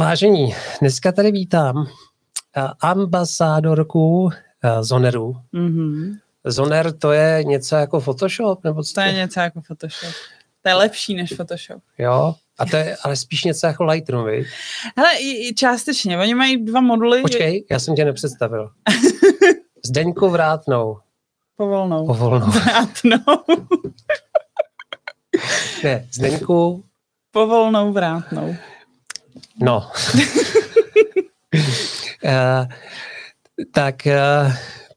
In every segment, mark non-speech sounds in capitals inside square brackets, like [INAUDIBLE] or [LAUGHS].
vážení, dneska tady vítám eh, ambasádorku eh, Zoneru. Mm-hmm. Zoner to je něco jako Photoshop? Nebo co To je něco jako Photoshop. To je lepší než Photoshop. Jo, a to je ale spíš něco jako Lightroom, viď? Hele, i, i částečně. Oni mají dva moduly. Počkej, já jsem tě nepředstavil. [LAUGHS] Zdeňku Vrátnou. Povolnou. Povolnou. Vrátnou. Ne, Zdeňku, Povolnou vrátnou. No. uh, [LAUGHS] tak uh,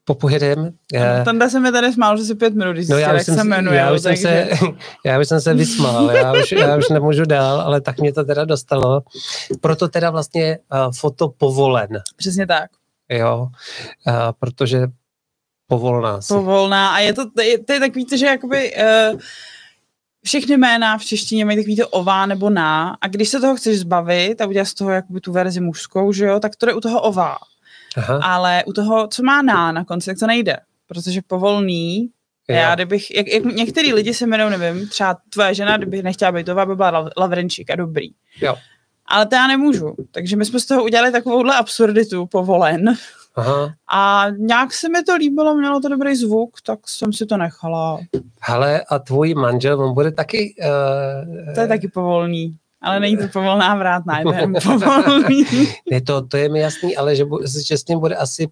popojedem. Uh, Tanda se mi tady smál, že si pět minut, když No já jak jsem, se jmenuje. já, už jsem se, [LAUGHS] já už jsem se vysmál, já už, já už nemůžu dál, ale tak mě to teda dostalo. Proto teda vlastně uh, foto povolen, Přesně tak. jo, uh, protože povolná si. Povolná. A je to, je, to je takový, že jakoby uh, všechny jména v češtině mají takový to ová nebo na a když se toho chceš zbavit a udělat z toho jakoby tu verzi mužskou, že jo, tak to je u toho ová. Aha, Ale u toho, co má na na konci, tak to nejde. Protože povolný, jo. já kdybych, jak, jak některý lidi se jmenují, nevím, třeba tvoje žena, kdyby nechtěla být tová, by byla Lav- Lavrenčík a dobrý. Jo. Ale to já nemůžu. Takže my jsme z toho udělali takovouhle absurditu povolen. Aha. A nějak se mi to líbilo, mělo to dobrý zvuk, tak jsem si to nechala. Hele, a tvůj manžel, on bude taky... Uh, To je taky povolný. Ale není to povolná vrátná, je to [LAUGHS] povolný. Ne, to, to je mi jasný, ale že, že s tím bude asi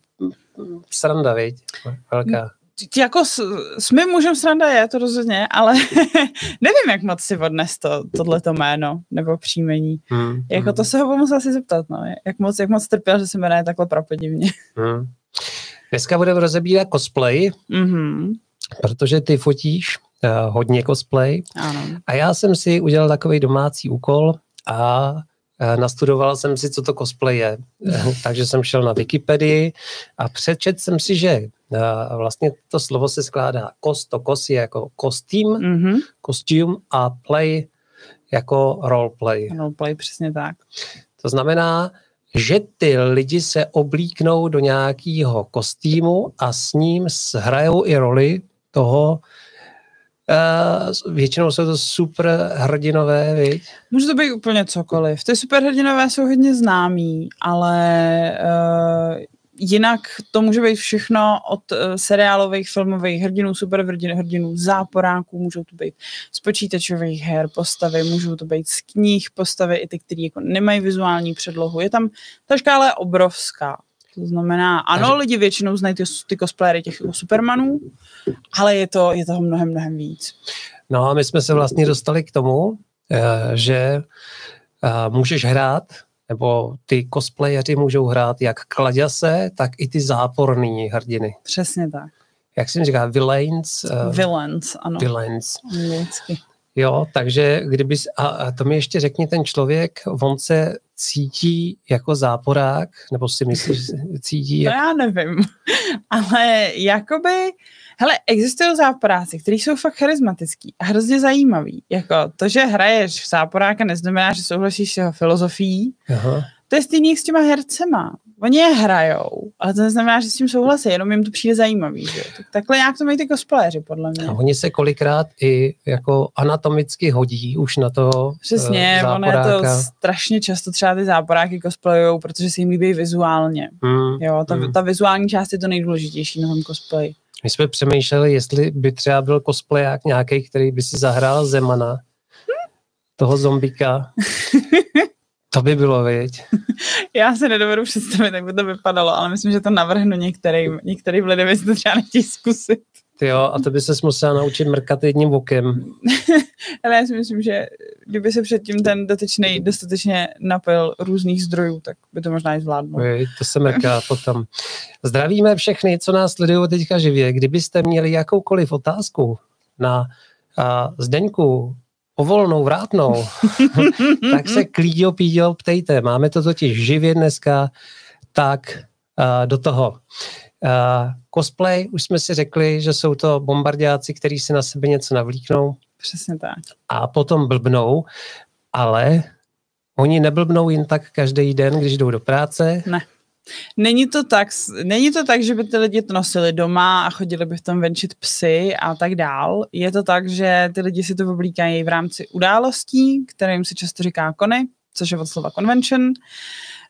sranda, viď? Velká. Jako s, s mým mužem sranda je, to rozhodně, ale [LAUGHS] nevím, jak moc si odnes to, tohleto jméno nebo příjmení. Hmm, Jako to se ho budu muset asi zeptat, no. Jak moc, jak moc trpěl, že se jmenuje takhle prapodivně. [LAUGHS] hmm. Dneska budeme rozebírat cosplay, Mhm, protože ty fotíš uh, hodně cosplay ano. a já jsem si udělal takový domácí úkol a nastudoval jsem si, co to cosplay je. Eh, [LAUGHS] Takže jsem šel na Wikipedii a přečet jsem si, že uh, vlastně to slovo se skládá kos, to kos je jako kostým, Mhm, kostým a play jako roleplay. roleplay, přesně tak. To znamená, že ty lidi se oblíknou do nějakého kostýmu a s ním hrajou i roli toho, uh, většinou jsou to super hrdinové, viď? Může to být úplně cokoliv. Ty superhrdinové jsou hodně známí, ale uh, jinak to může být všechno od uh, seriálových, filmových hrdinů, superhrdinů, hrdinů, záporáků, můžou to být z počítačových her, postavy, můžou to být z knih, postavy, i ty, které jako nemají vizuální předlohu. Je tam, ta škála obrovská. To znamená, ano, Takže- lidi většinou znají ty, ty cosplayery těch Supermanů, ale je, to, je toho mnohem, mnohem víc. No a my jsme se vlastně dostali k tomu, eh, že eh, můžeš hrát, nebo ty cosplayeři můžou hrát jak kladěse, tak i ty záporný hrdiny. Přesně tak. Jak jsem říkal, villains, uh, Villains, ano. villains. Anglicky. Jo, takže kdyby, a, a to mi ještě řekni ten člověk, on se cítí jako záporák, nebo si myslíš, že cítí jako, já nevím. [LAUGHS] Ale jakoby, hele, existují záporáci, kteří jsou fakt charismatický a hrozně zajímavý. Jako to, že hraješ záporáka, neznamená, že souhlasíš s jeho filozofií. aha, To je stejný s těma hercema. Oni je hrajou, ale to neznamená, že s tím souhlasí, jenom jim to přijde zajímavý. Že? Tak, takhle nějak to mají ty cosplayeři, podle mě. a oni se kolikrát i jako anatomicky hodí už na to Přesně, eh, ono je to strašně často třeba ty záporáky cosplayujou, protože se jim líbí vizuálně. Hmm, Jo, ta, hmm. ta vizuální část je to nejdůležitější na tom cosplay. My jsme přemýšleli, jestli by třeba byl cosplayák nějaký, který by si zahrál Zemana, toho zombika. [LAUGHS] To by bylo, viď? [LAUGHS] Já se nedovedu představit, jak by to vypadalo, ale myslím, že to navrhnu některým, některým lidem, jestli to třeba nechtějí zkusit. Ty jo, a to by se musela naučit mrkat jedním okem. [LAUGHS] Ale já si myslím, že kdyby se předtím ten dotyčný dostatečně napil různých zdrojů, tak by to možná i zvládnul. To se mrká [LAUGHS] potom. Zdravíme všechny, co nás sledují teďka živě. Kdybyste měli jakoukoliv otázku na a, Zdeňku, povolnou, vrátnou, [LAUGHS] tak se klíďo, píďo, ptejte. Máme to totiž živě dneska, tak a, do toho. A, cosplay, už jsme si řekli, že jsou to bombardáci, kteří si na sebe něco navlíknou Přesně tak. a potom blbnou, ale oni neblbnou jen tak každý den, když jdou do práce. Není to, tak, není to tak, že by ty lidi to nosili doma a chodili by v tom venčit psy a tak dál. Je to tak, že ty lidi si to oblíkají v rámci událostí, kterým se často říká kony, což je od slova convention.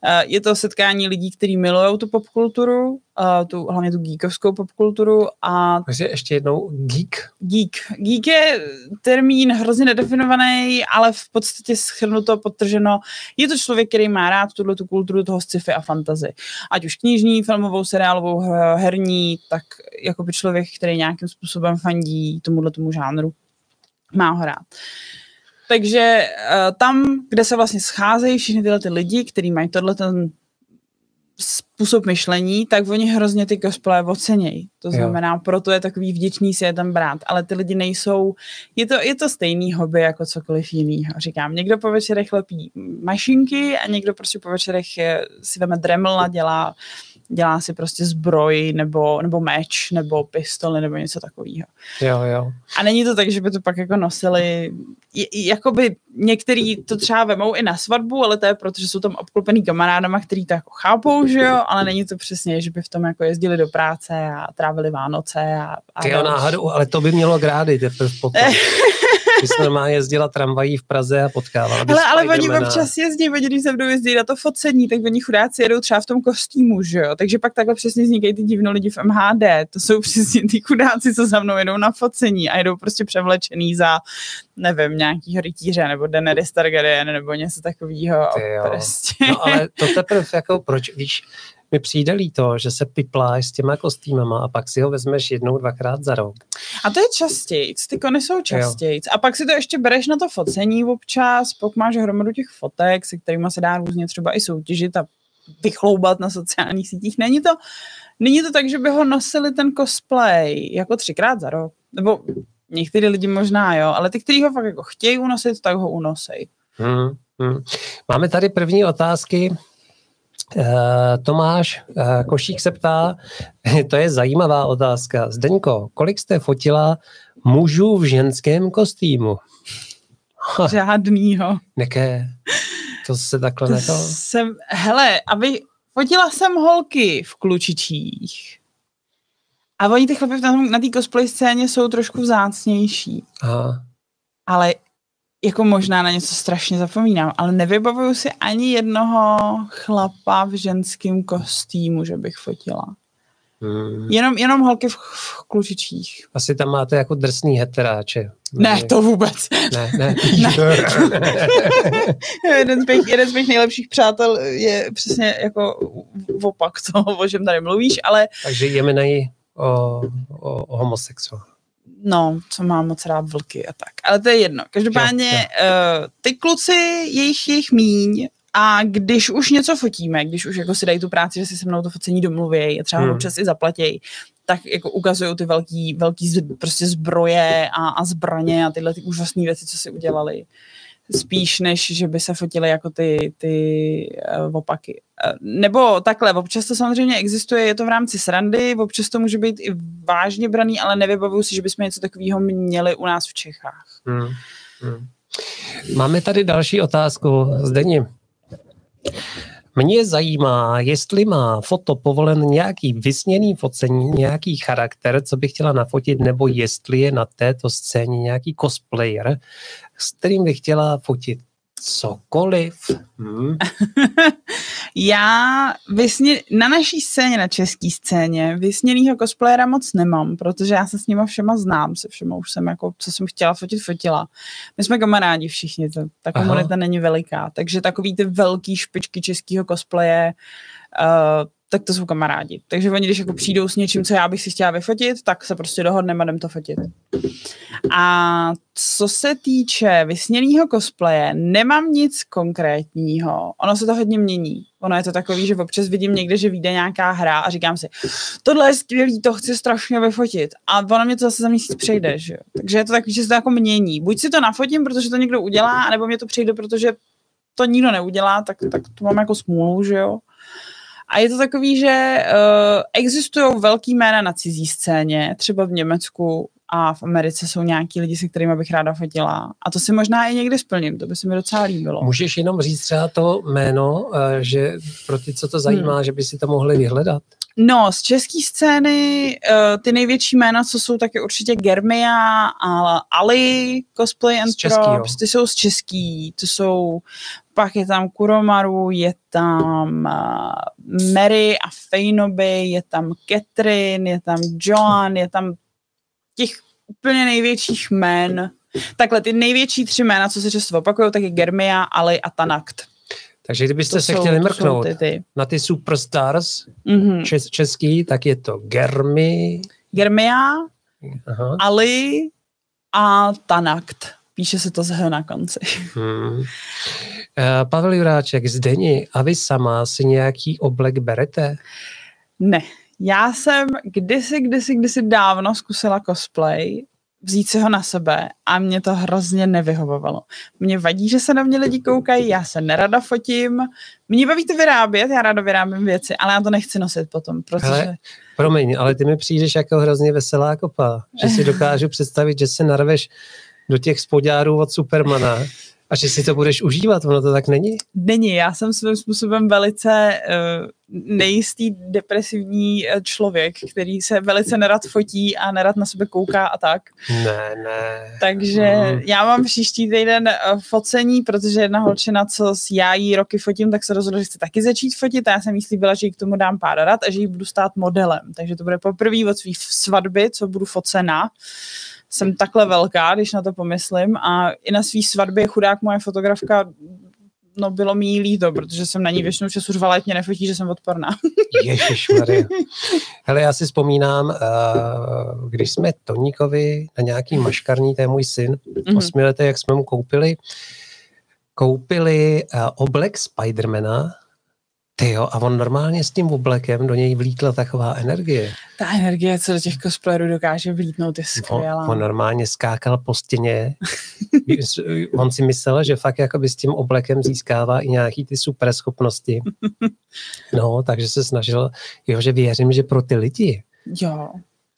Eh, je to setkání lidí, kteří milují tu popkulturu, eh, tu, hlavně tu geekovskou popkulturu. A Takže ještě jednou geek. Geek. Geek je termín hrozně nedefinovaný, ale v podstatě schrnuto, podtrženo. Je to člověk, který má rád tuhle tu kulturu toho sci-fi a fantazy. Ať už knižní, filmovou, seriálovou, herní, tak jako by člověk, který nějakým způsobem fandí tomuhle tomu žánru. Má ho rád. Takže uh, tam, kde se vlastně scházejí všichni tyhle ty lidi, kteří mají tohle ten způsob myšlení, tak oni hrozně ty cosplaye ocenějí. To znamená, jo. proto je takový vděčný si je tam brát. Ale ty lidi nejsou, je to, je to stejný hobby jako cokoliv jinýho. Říkám, někdo po večerech lepí mašinky a někdo prostě po večerech si veme dremel a dělá dělá si prostě zbroj nebo, nebo meč nebo pistoli nebo něco takového. Jo, jo. A není to tak, že by to pak jako nosili, jakoby některý to třeba vemou i na svatbu, ale to je proto, že jsou tam obklopený kamarádama, který to jako chápou, že jo, ale není to přesně, že by v tom jako jezdili do práce a trávili Vánoce a... a Ty jo, náhodou, ale to by mělo grády teprve potom. [LAUGHS] Ty jsi normálně jezdila tramvají v Praze a potkávala. Ale, ale oni občas jezdí, oni když se mnou jezdí na to focení, tak oni chudáci jedou třeba v tom kostýmu, že jo? Takže pak takhle přesně vznikají ty divno lidi v MHD. To jsou přesně ty chudáci, co za mnou jedou na focení a jedou prostě převlečený za, nevím, nějakýho rytíře nebo Daenerys Targaryen nebo něco takového. Prostě. No ale to teprve jako proč, víš, mi přijde líto, že se pipláš s těma kostýmama a pak si ho vezmeš jednou, dvakrát za rok. A to je častěji, ty kony jsou častěji. A pak si to ještě bereš na to focení občas, pokud máš hromadu těch fotek, se kterými se dá různě třeba i soutěžit a vychloubat na sociálních sítích. Není to, není to tak, že by ho nosili ten cosplay jako třikrát za rok. Nebo některý lidi možná, jo, ale ty, kteří ho fakt jako chtějí unosit, tak ho unosej. Hmm, hmm. Máme tady první otázky Tomáš eh, Košík se ptá, [LAUGHS] to je zajímavá otázka. Zdeňko, kolik jste fotila mužů v ženském kostýmu? Žádnýho. Neké? To se takhle to neto... Jsem, hele, aby fotila jsem holky v klučičích. A oni ty chlapy na, na té cosplay scéně jsou trošku vzácnější. Aha. Ale jako možná na něco strašně zapomínám, ale nevybavuju si ani jednoho chlapa v ženském kostýmu, že bych fotila. Hmm. Jenom, jenom holky v, v klučičích. Asi tam máte jako drsný heteráče. Ne, to vůbec. Ne, ne. [LAUGHS] ne. [LAUGHS] jeden, z mých, jeden z mých nejlepších přátel je přesně jako opak toho, o čem tady mluvíš, ale... Takže jdeme o, o, o homosexuál no, co má moc rád vlky a tak. Ale to je jedno. Každopádně jo, jo. Uh, ty kluci, jejich, jejich míň a když už něco fotíme, když už jako si dají tu práci, že si se mnou to focení domluví a třeba hmm. občas i zaplatějí, tak jako ukazují ty velký, velký z, prostě zbroje a, a zbraně a tyhle ty úžasné věci, co si udělali spíš, než že by se fotily jako ty, ty uh, opaky. Uh, nebo takhle, občas to samozřejmě existuje, je to v rámci srandy, občas to může být i vážně braný, ale nevybavuju si, že bychom něco takového měli u nás v Čechách. Hmm. Hmm. Máme tady další otázku. Zdeni, mě zajímá, jestli má foto povolen nějaký vysněný focení, nějaký charakter, co bych chtěla nafotit, nebo jestli je na této scéně nějaký cosplayer, s kterým bych chtěla fotit cokoliv. Hmm. [LAUGHS] já vysně, na naší scéně, na české scéně, vysněnýho cosplayera moc nemám, protože já se s nima všema znám, se všema už jsem jako, co jsem chtěla fotit, fotila. My jsme kamarádi všichni, to, ta komunita Aha. není veliká, takže takový ty velký špičky českého cosplaye, uh, tak to jsou kamarádi. Takže oni, když jako přijdou s něčím, co já bych si chtěla vyfotit, tak se prostě dohodneme a jdem to fotit. A co se týče vysnělého cosplaye, nemám nic konkrétního. Ono se to hodně mění. Ono je to takový, že občas vidím někde, že vyjde nějaká hra a říkám si, tohle je skvělý, to chci strašně vyfotit. A ono mě to zase za měsíc přejde, že Takže je to takový, že se to jako mění. Buď si to nafotím, protože to někdo udělá, nebo mě to přijde, protože to nikdo neudělá, tak, tak to mám jako smůlu, že jo. A je to takový, že uh, existují velký jména na cizí scéně, třeba v Německu a v Americe jsou nějaký lidi, se kterými bych ráda fotila. A to si možná i někdy splním, to by se mi docela líbilo. Můžeš jenom říct třeba to jméno, uh, že pro ty, co to zajímá, hmm. že by si to mohli vyhledat? No, z české scény uh, ty největší jména, co jsou taky určitě Germia a Ali, Cosplay and Props, ty jsou z český, to jsou, pak je tam Kuromaru, je tam uh, Mary a Fejnoby, je tam Catherine, je tam Joan, je tam těch úplně největších jmén. Takhle, ty největší tři jména, co se často opakují, tak je Germia, Ali a Tanakt. Takže kdybyste to se jsou, chtěli mrknout ty, ty. na ty superstars mm-hmm. čes, český, tak je to Germi. Germia, Aha. Ali a Tanakt. Píše se to z H na konci. Hmm. Uh, Pavel Juráček, Zdeni, a vy sama si nějaký oblek berete? Ne. Já jsem kdysi, kdysi, kdysi dávno zkusila cosplay vzít si ho na sebe a mě to hrozně nevyhovovalo. Mě vadí, že se na mě lidi koukají, já se nerada fotím, mě baví to vyrábět, já ráda vyrábím věci, ale já to nechci nosit potom, protože... Hele, promiň, ale ty mi přijdeš jako hrozně veselá kopa, že si dokážu představit, že se narveš do těch spodárů od Supermana [LAUGHS] a že si to budeš užívat, ono to tak není? Není, já jsem svým způsobem velice uh, nejistý, depresivní eh, člověk, který se velice nerad fotí a nerad na sebe kouká a tak. Ne, ne. Takže mm. já mám příští týden uh, focení, protože jedna holčina, co já jí roky fotím, tak se rozhodla, že chce taky začít fotit a já jsem jí slíbila, že jí k tomu dám pár rad a že jí budu stát modelem. Takže to bude poprvé od svých svatby, co budu focena jsem takhle velká, když na to pomyslím a i na svý svatbě chudák moje fotografka no bylo mi líto, protože jsem na ní většinou času řvala, ať mě nefotí, že jsem odporná. Ježišmarja. Hele, já si vzpomínám, uh, když jsme Toníkovi na nějaký maškarní, to je můj syn, mm-hmm. osmileté, jak jsme mu koupili, koupili uh, oblek Spidermana, ty jo, a on normálně s tím oblekem do něj vlítla taková energie. Ta energie, co do těch cosplayerů dokáže vlítnout, je skvělá. On, on normálně skákal po stěně. [LAUGHS] on si myslel, že fakt jakoby s tím oblekem získává i nějaký ty super schopnosti. [LAUGHS] No, takže se snažil, jo, že věřím, že pro ty lidi jo.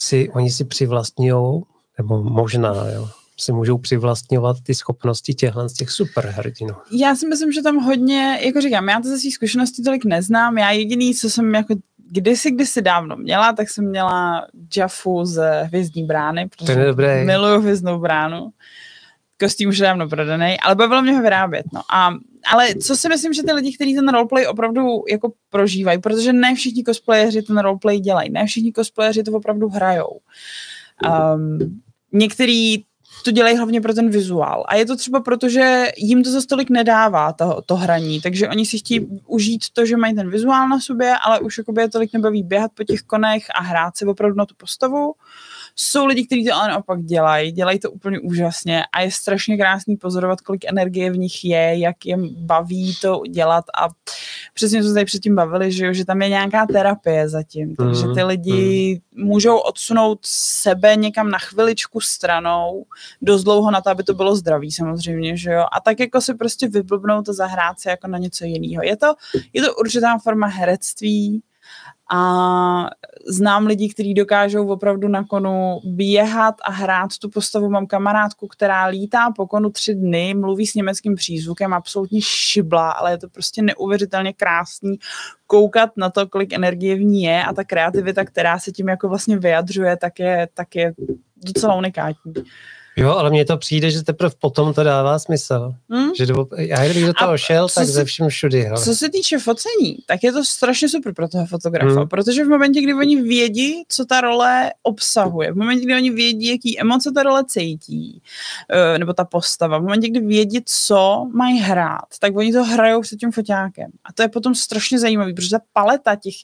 si, oni si přivlastňují, nebo možná, jo, si můžou přivlastňovat ty schopnosti těchhle z těch superhrdinů. Já si myslím, že tam hodně, jako říkám, já to ze svých zkušeností tolik neznám, já jediný, co jsem jako kdysi, kdysi dávno měla, tak jsem měla Jaffu z Hvězdní brány, protože miluju Hvězdnou bránu. Kostým už je dávno prodaný, ale bavilo mě ho vyrábět. No. A, ale co si myslím, že ty lidi, kteří ten roleplay opravdu jako prožívají, protože ne všichni cosplayeři ten roleplay dělají, ne všichni cosplayeři to opravdu hrajou. Um, některý to dělají hlavně pro ten vizuál. A je to třeba proto, že jim to za stolik nedává, to, to hraní, takže oni si chtějí užít to, že mají ten vizuál na sobě, ale už jakoby je tolik nebaví běhat po těch konech a hrát se opravdu na tu postavu. Jsou lidi, kteří to ale naopak dělají, dělají to úplně úžasně a je strašně krásný pozorovat, kolik energie v nich je, jak je baví to dělat a přesně jsme se tady předtím bavili, že, jo, že tam je nějaká terapie zatím, takže ty mhm, lidi mm. můžou odsunout sebe někam na chviličku stranou, dost dlouho na to, aby to bylo zdraví samozřejmě, že jo, a tak jako si prostě vyblbnout a zahrát se jako na něco jiného. Je to, je to určitá forma herectví, a znám lidi, kteří dokážou opravdu na konu běhat a hrát tu postavu. Mám kamarádku, která lítá po konu tři dny, mluví s německým přízvukem, absolutně šibla, ale je to prostě neuvěřitelně krásný koukat na to, kolik energie v ní je a ta kreativita, která se tím jako vlastně vyjadřuje, tak je, tak je docela unikátní. Jo, ale mně to přijde, že teprve potom to dává smysl. Hmm? Že do, já kdybych do toho a šel, tak ze všem všudy. Hele. Co se týče focení, tak je to strašně super pro toho fotografa, hmm. protože v momentě, kdy oni vědí, co ta role obsahuje, v momentě, kdy oni vědí, jaký emoce ta role cítí, eh, nebo ta postava, v momentě, kdy vědí, co mají hrát, tak oni to hrajou s tím foťákem. A to je potom strašně zajímavé, protože ta paleta těch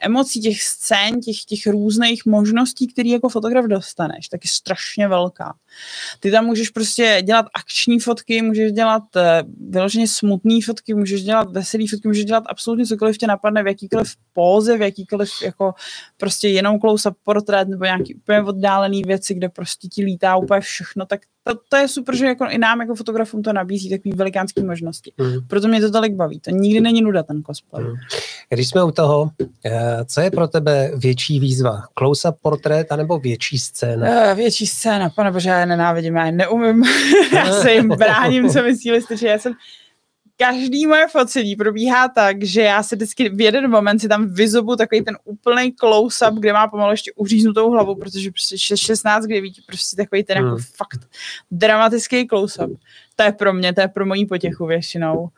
emocí, těch scén, těch, těch různých možností, které jako fotograf dostaneš, tak je strašně velká. Ty tam můžeš prostě dělat akční fotky, můžeš dělat uh, vyloženě smutné fotky, můžeš dělat veselé fotky, můžeš dělat absolutně cokoliv tě napadne v jakýkoliv póze, v jakýkoliv jako prostě jenom close-up portrét nebo nějaký úplně oddálený věci, kde prostě ti lítá úplně všechno, tak to, to je super, že jako i nám jako fotografům to nabízí takový velikánský možnosti. Mm. Proto mě to tolik baví. To nikdy není nuda ten cosplay. Mm. Když jsme u toho, eh, co je pro tebe větší výzva? Close-up portrét anebo větší scéna? Uh, větší scéna, pane bože, já je nenávidím, já je neumím. [LAUGHS] já se jim bráním, co myslí lističe. Já jsem každý moje focení probíhá tak, že já se vždycky v jeden moment si tam vyzobu takový ten úplný close-up, kde má pomalu ještě uříznutou hlavu, protože prostě 16 9, prostě takový ten jako hmm. jako fakt dramatický close-up to je pro mě, to je pro mojí potěchu většinou.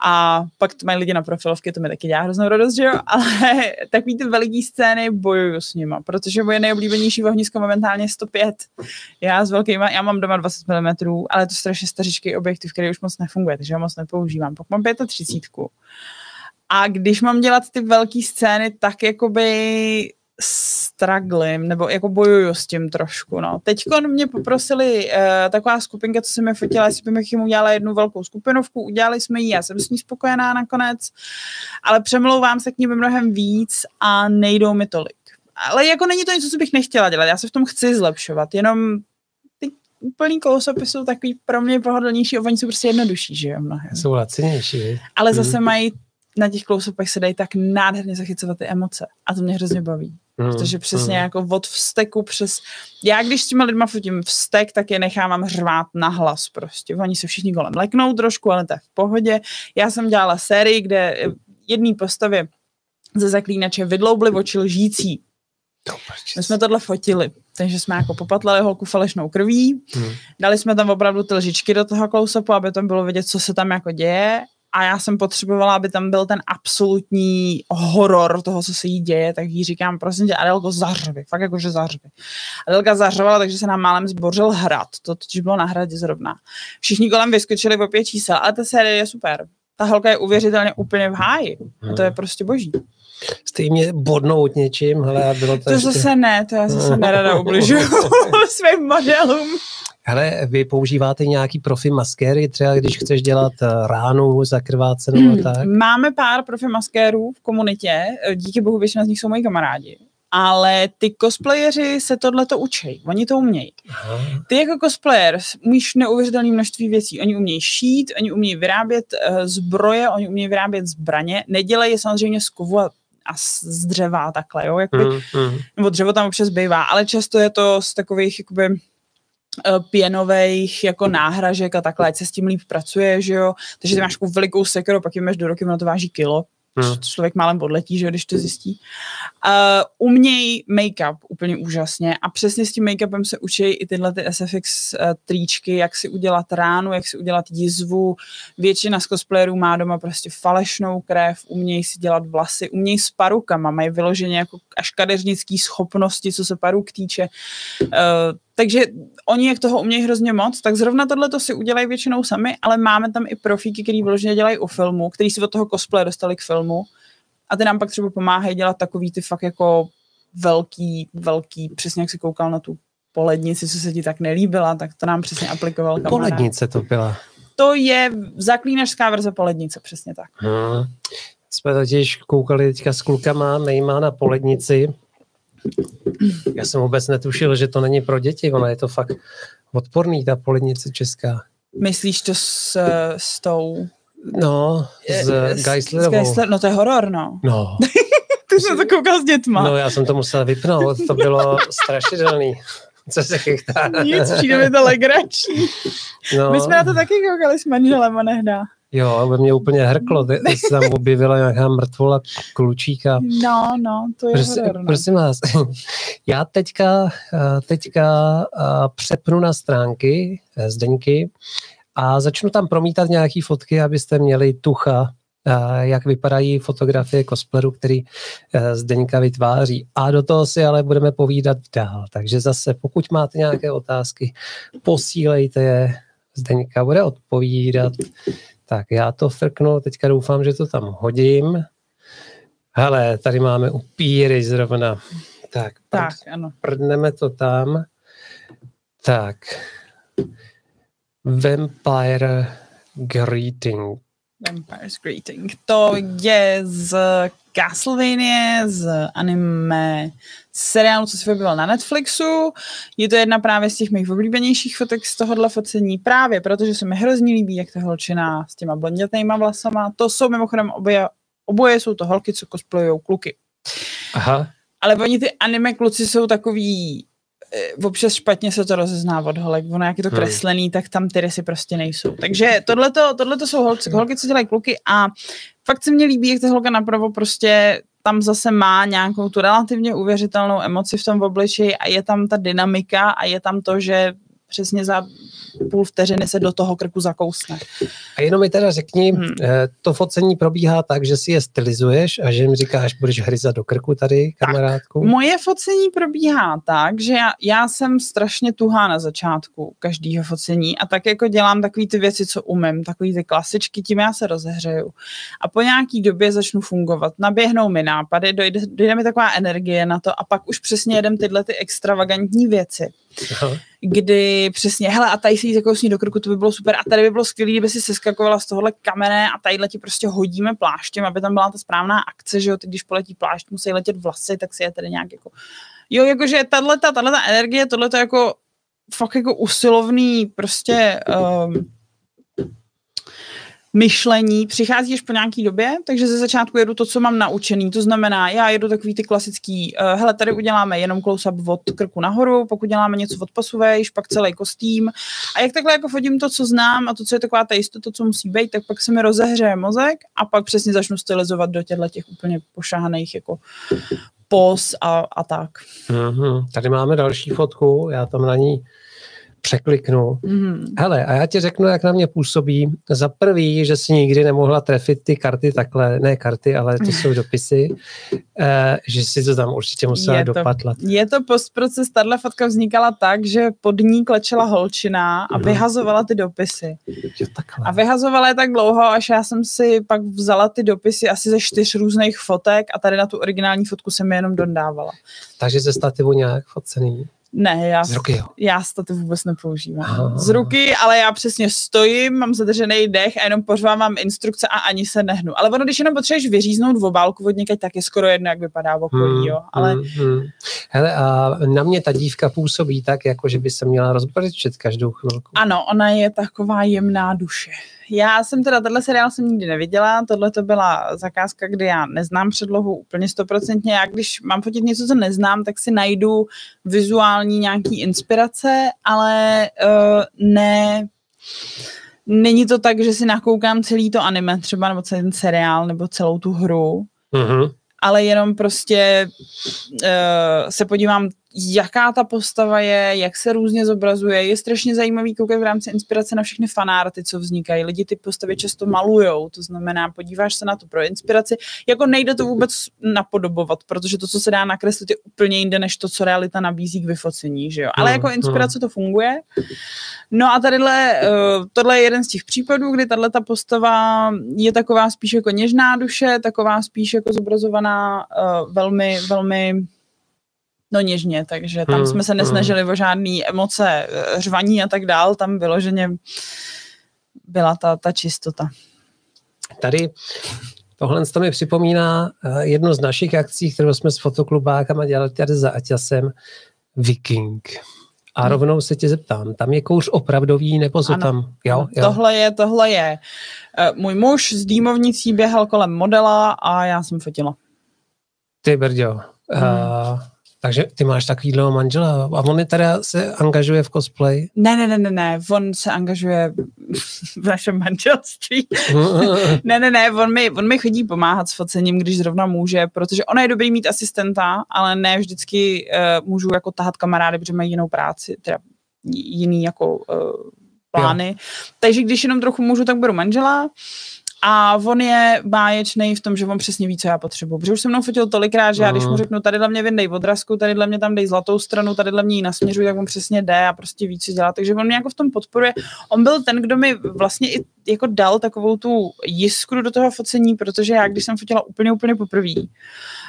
A pak to mají lidi na profilovky, to mi taky dělá hroznou radost, že jo, [LAUGHS] ale takový ty veliký scény bojuju s nima, protože moje nejoblíbenější ohnisko momentálně 105. Já s velkýma, já mám doma 20 mm, ale to strašně stařičký objektiv, který už moc nefunguje, takže ho moc nepoužívám. Pak mám 35. A když mám dělat ty velké scény, tak jakoby strugglim, nebo jako bojuju s tím trošku, no. Teď mě poprosili uh, taková skupinka, co jsem mi fotila, jestli bych jim udělala jednu velkou skupinovku, udělali jsme ji, já jsem s ní spokojená nakonec, ale přemlouvám se k ní mnohem víc a nejdou mi tolik. Ale jako není to něco, co bych nechtěla dělat, já se v tom chci zlepšovat, jenom ty úplný close jsou takový pro mě pohodlnější, oni jsou prostě jednodušší, že jo, mnohem. Jsou lacinější. Ale zase hmm. mají na těch close se dají tak nádherně zachycovat ty emoce a to mě hrozně baví. Mm, Protože přesně mm. jako od vsteku přes... Já když s těma lidma fotím vztek, tak je nechávám řvát na hlas prostě. Oni se všichni kolem leknou trošku, ale to je v pohodě. Já jsem dělala sérii, kde jedný postavě ze zaklínače vydloubli oči lžící. My jsme tohle fotili, takže jsme jako popatlali holku falešnou krví, hmm. dali jsme tam opravdu ty lžičky do toho close aby tam bylo vidět, co se tam jako děje a já jsem potřebovala, aby tam byl ten absolutní horor toho, co se jí děje, tak jí říkám, prosím tě, Adelko, zařvi, fakt jakože zařvi. Adelka zařvala, takže se nám málem zbořil hrad, to totiž bylo na hradě zrovna. Všichni kolem vyskočili o pět čísel, ale ta série je super. Ta holka je uvěřitelně úplně v háji. A to je prostě boží. Jste mě bodnout něčím, hele, bylo to To ještě... zase ne, to já zase nerada ubližuju [LAUGHS] svým modelům. Hele, vy používáte nějaký profi maskéry, třeba když chceš dělat eh, ránu zakrvácenou a tak? Máme pár profi maskérů v komunitě, eh, díky bohu většina z nich jsou moji kamarádi. Ale ty cosplayeři se tohle to učí, oni to umějí. Ty jako cosplayer umíš neuvěřitelné množství věcí. Oni umějí šít, oni umějí vyrábět uh, zbroje, oni umějí vyrábět zbraně. Nedělají je samozřejmě z kovu a a z dřeva takhle, jo, jakoby, mm, mm. nebo dřevo tam občas bývá, ale často je to z takových jakoby Eh, pěnových jako náhražek a takhle, ať se s tím líp pracuje, že jo. Takže ty máš takovou velikou sekeru, pak jim do roky, ono to váží kilo. Hmm. Člověk málem odletí, že když to zjistí. Uh, umějí make-up úplně úžasně a přesně s tím make-upem se učí i tyhle ty SFX uh, eh, tríčky, jak si udělat ránu, jak si udělat jizvu. Většina z cosplayerů má doma prostě falešnou krev, umějí si dělat vlasy, umějí s parukama, mají vyloženě jako až kadeřnický schopnosti, co se paruk týče. Uh, takže oni, jak toho umějí hrozně moc, tak zrovna tohle to si udělají většinou sami, ale máme tam i profíky, který vyloženě dělají u filmu, který si od toho cosplay dostali k filmu a ty nám pak třeba pomáhají dělat takový ty fakt jako velký, velký, přesně jak si koukal na tu polednici, co se ti tak nelíbila, tak to nám přesně aplikoval kamarád. Polednice to byla. To je zaklínačská verze polednice, přesně tak. Hmm. Jsme totiž koukali teďka s klukama nejmá na polednici já jsem vůbec netušil, že to není pro děti, ona je to fakt odporný, ta polednice česká. Myslíš to s, s tou... No, s Geislerovou. Geisler, no to je horor, no. No. [LAUGHS] Ty jsem to koukal s dětma. No já jsem to musel vypnout, to bylo strašidelný. Co se chytá? Nic, přijde mi to legrační. No. My jsme na to taky koukali s manželem a nehdá. Jo, ve mě úplně hrklo, ty, ty se tam objevila nějaká mrtvola klučíka. No, no, to je prosím, horor, no. prosím vás, [LAUGHS] já teďka, eh, teďka eh, přepnu na stránky eh, Zdeňky a začnu tam promítat nějaké fotky, abyste měli tucha, jak vypadají fotografie cosplayerů, který Zdeňka vytváří. A do toho si ale budeme povídat dál. Takže zase, pokud máte nějaké otázky, posílejte je. Zdeňka bude odpovídat. Tak já to frknu, teďka doufám, že to tam hodím. Hele, tady máme upíry zrovna. Tak, tak ano. prdneme to tam. Tak. Vampire Greeting. Vampire's Greeting. To je z Castlevania, z anime seriálu, co se objevil na Netflixu. Je to jedna právě z těch mých oblíbenějších fotek z tohohle focení, právě protože se mi hrozně líbí, jak ta holčina s těma blondětejma vlasama. To jsou mimochodem oboje, oboje jsou to holky, co cosplayujou kluky. Aha. Ale oni ty anime kluci jsou takový občas špatně se to rozezná od holek. Ono, jak je to hmm. kreslený, hmm. tak tam ty rysy prostě nejsou. Takže tohleto, tohleto jsou holky, holky, co dělají kluky a fakt se mně líbí, jak ta holka napravo prostě tam zase má nějakou tu relativně uvěřitelnou emoci v tom obličeji a je tam ta dynamika a je tam to, že přesně za půl vteřiny se do toho krku zakousne. A jenom mi teda řekni, hmm. Eh, to focení probíhá tak, že si je stylizuješ a že jim říkáš, budeš hryzat do krku tady, kamarádku? Tak, moje focení probíhá tak, že já, já jsem strašně tuhá na začátku každého focení a tak jako dělám takové ty věci, co umím, takové ty klasičky, tím já se rozehřeju. A po nějaký době začnu fungovat. Naběhnou mi nápady, dojde, dojde mi taková energie na to a pak už přesně jedem tyhle ty extravagantní věci. Kdy přesně, hele, a tady si jí kousní do krku, to by bylo super, a tady by bylo skvělé, kdyby si seskakovala z tohohle kamene a tadyhle ti prostě hodíme pláštěm, aby tam byla ta správná akce, že jo, teď když poletí plášť, musí letět vlasy, tak si je tady nějak jako, jo, jakože tahle ta energie, tohle to jako fakt jako usilovný prostě um, myšlení přichází až po nějaký době, takže ze začátku jedu to, co mám naučený. To znamená, já jedu takový ty klasický, uh, hele, tady uděláme jenom close-up od krku nahoru, pokud děláme něco od pasu vejš, pak celý kostým. A jak takhle jako fotím to, co znám a to, co je taková ta jistota, co musí být, tak pak se mi rozehřeje mozek a pak přesně začnu stylizovat do těchto těch úplně pošahaných jako pos a, a tak. Mm-hmm. Tady máme další fotku, já tam na ní překliknu. Mm. Hele, a já ti řeknu, jak na mě působí. Za prvý, že si nikdy nemohla trefit ty karty takhle, ne karty, ale to jsou dopisy, eh, že si to tam určitě musela je to, dopatlat. Je to postproces, tahle fotka vznikala tak, že pod ní klečela holčina a mm. vyhazovala ty dopisy. Jo, takhle. A vyhazovala je tak dlouho, až já jsem si pak vzala ty dopisy asi ze čtyř různých fotek a tady na tu originální fotku jsem je jenom dodávala. Takže ze stativu nějak focený? Ne, já, z ruky, jo. já stativ vůbec nepoužívám. Aha. Z ruky, ale já přesně stojím, mám zadržený dech a jenom pořvám instrukce a ani se nehnu. Ale ono, když jenom potřebuješ vyříznout v obálku od někať, tak je skoro jedno, jak vypadá v okolí, hmm, jo. Ale... Hmm, hmm. Hele, a na mě ta dívka působí tak, jako že by se měla rozbrčet každou chvilku. Ano, ona je taková jemná duše. Já jsem teda, tenhle seriál jsem nikdy neviděla, tohle to byla zakázka, kdy já neznám předlohu úplně stoprocentně. Já když mám fotit něco, co neznám, tak si najdu vizuální nějaký inspirace, ale uh, ne není to tak, že si nakoukám celý to anime třeba, nebo celý ten seriál, nebo celou tu hru, mm-hmm. ale jenom prostě uh, se podívám jaká ta postava je, jak se různě zobrazuje. Je strašně zajímavý koukat v rámci inspirace na všechny fanárty, co vznikají. Lidi ty postavy často malujou, to znamená, podíváš se na to pro inspiraci. Jako nejde to vůbec napodobovat, protože to, co se dá nakreslit, je úplně jinde, než to, co realita nabízí k vyfocení, že jo. Ale jako inspirace to funguje. No a tadyhle, eh, tohle je jeden z těch případů, kdy tahle ta postava je taková spíš jako něžná duše, taková spíš jako zobrazovaná uh, velmi, velmi No něžně, takže tam hmm, jsme se nesnažili hmm. o žádné emoce, eh, řvaní a tak dál, tam vyloženě byla ta, ta čistota. Tady tohle to mi připomíná eh, jednu z našich akcí, kterou jsme s fotoklubákama dělali tady za Aťasem, Viking. A hmm. rovnou se tě zeptám, tam je kouř opravdový, nebo co tam? Jo, jo. Tohle je, tohle je. Eh, můj muž z dýmovnicí běhal kolem modela a já jsem fotila. Ty brďo. Hmm. Uh, takže ty máš takovýhle manžela a on teda se angažuje v cosplay? Ne, ne, ne, ne, ne, on se angažuje v našem manželství. ne, ne, ne, on mi, on mi chodí pomáhat s focením, když zrovna může, protože ona je dobrý mít asistenta, ale ne vždycky uh, můžu jako tahat kamarády, protože mají jinou práci, teda jiný jako uh, plány. Jo. Takže když jenom trochu můžu, tak beru manžela. A on je báječný v tom, že on přesně ví, co já potřebuji. Protože už se mnou fotil tolikrát, že já když mu řeknu, tady mě vyndej odrazku, tady mě tam dej zlatou stranu, tady mě ji nasměřuj, tak on přesně jde a prostě ví, co dělá. Takže on mě jako v tom podporuje. On byl ten, kdo mi vlastně i jako dal takovou tu jiskru do toho focení, protože já, když jsem fotila úplně, úplně poprvé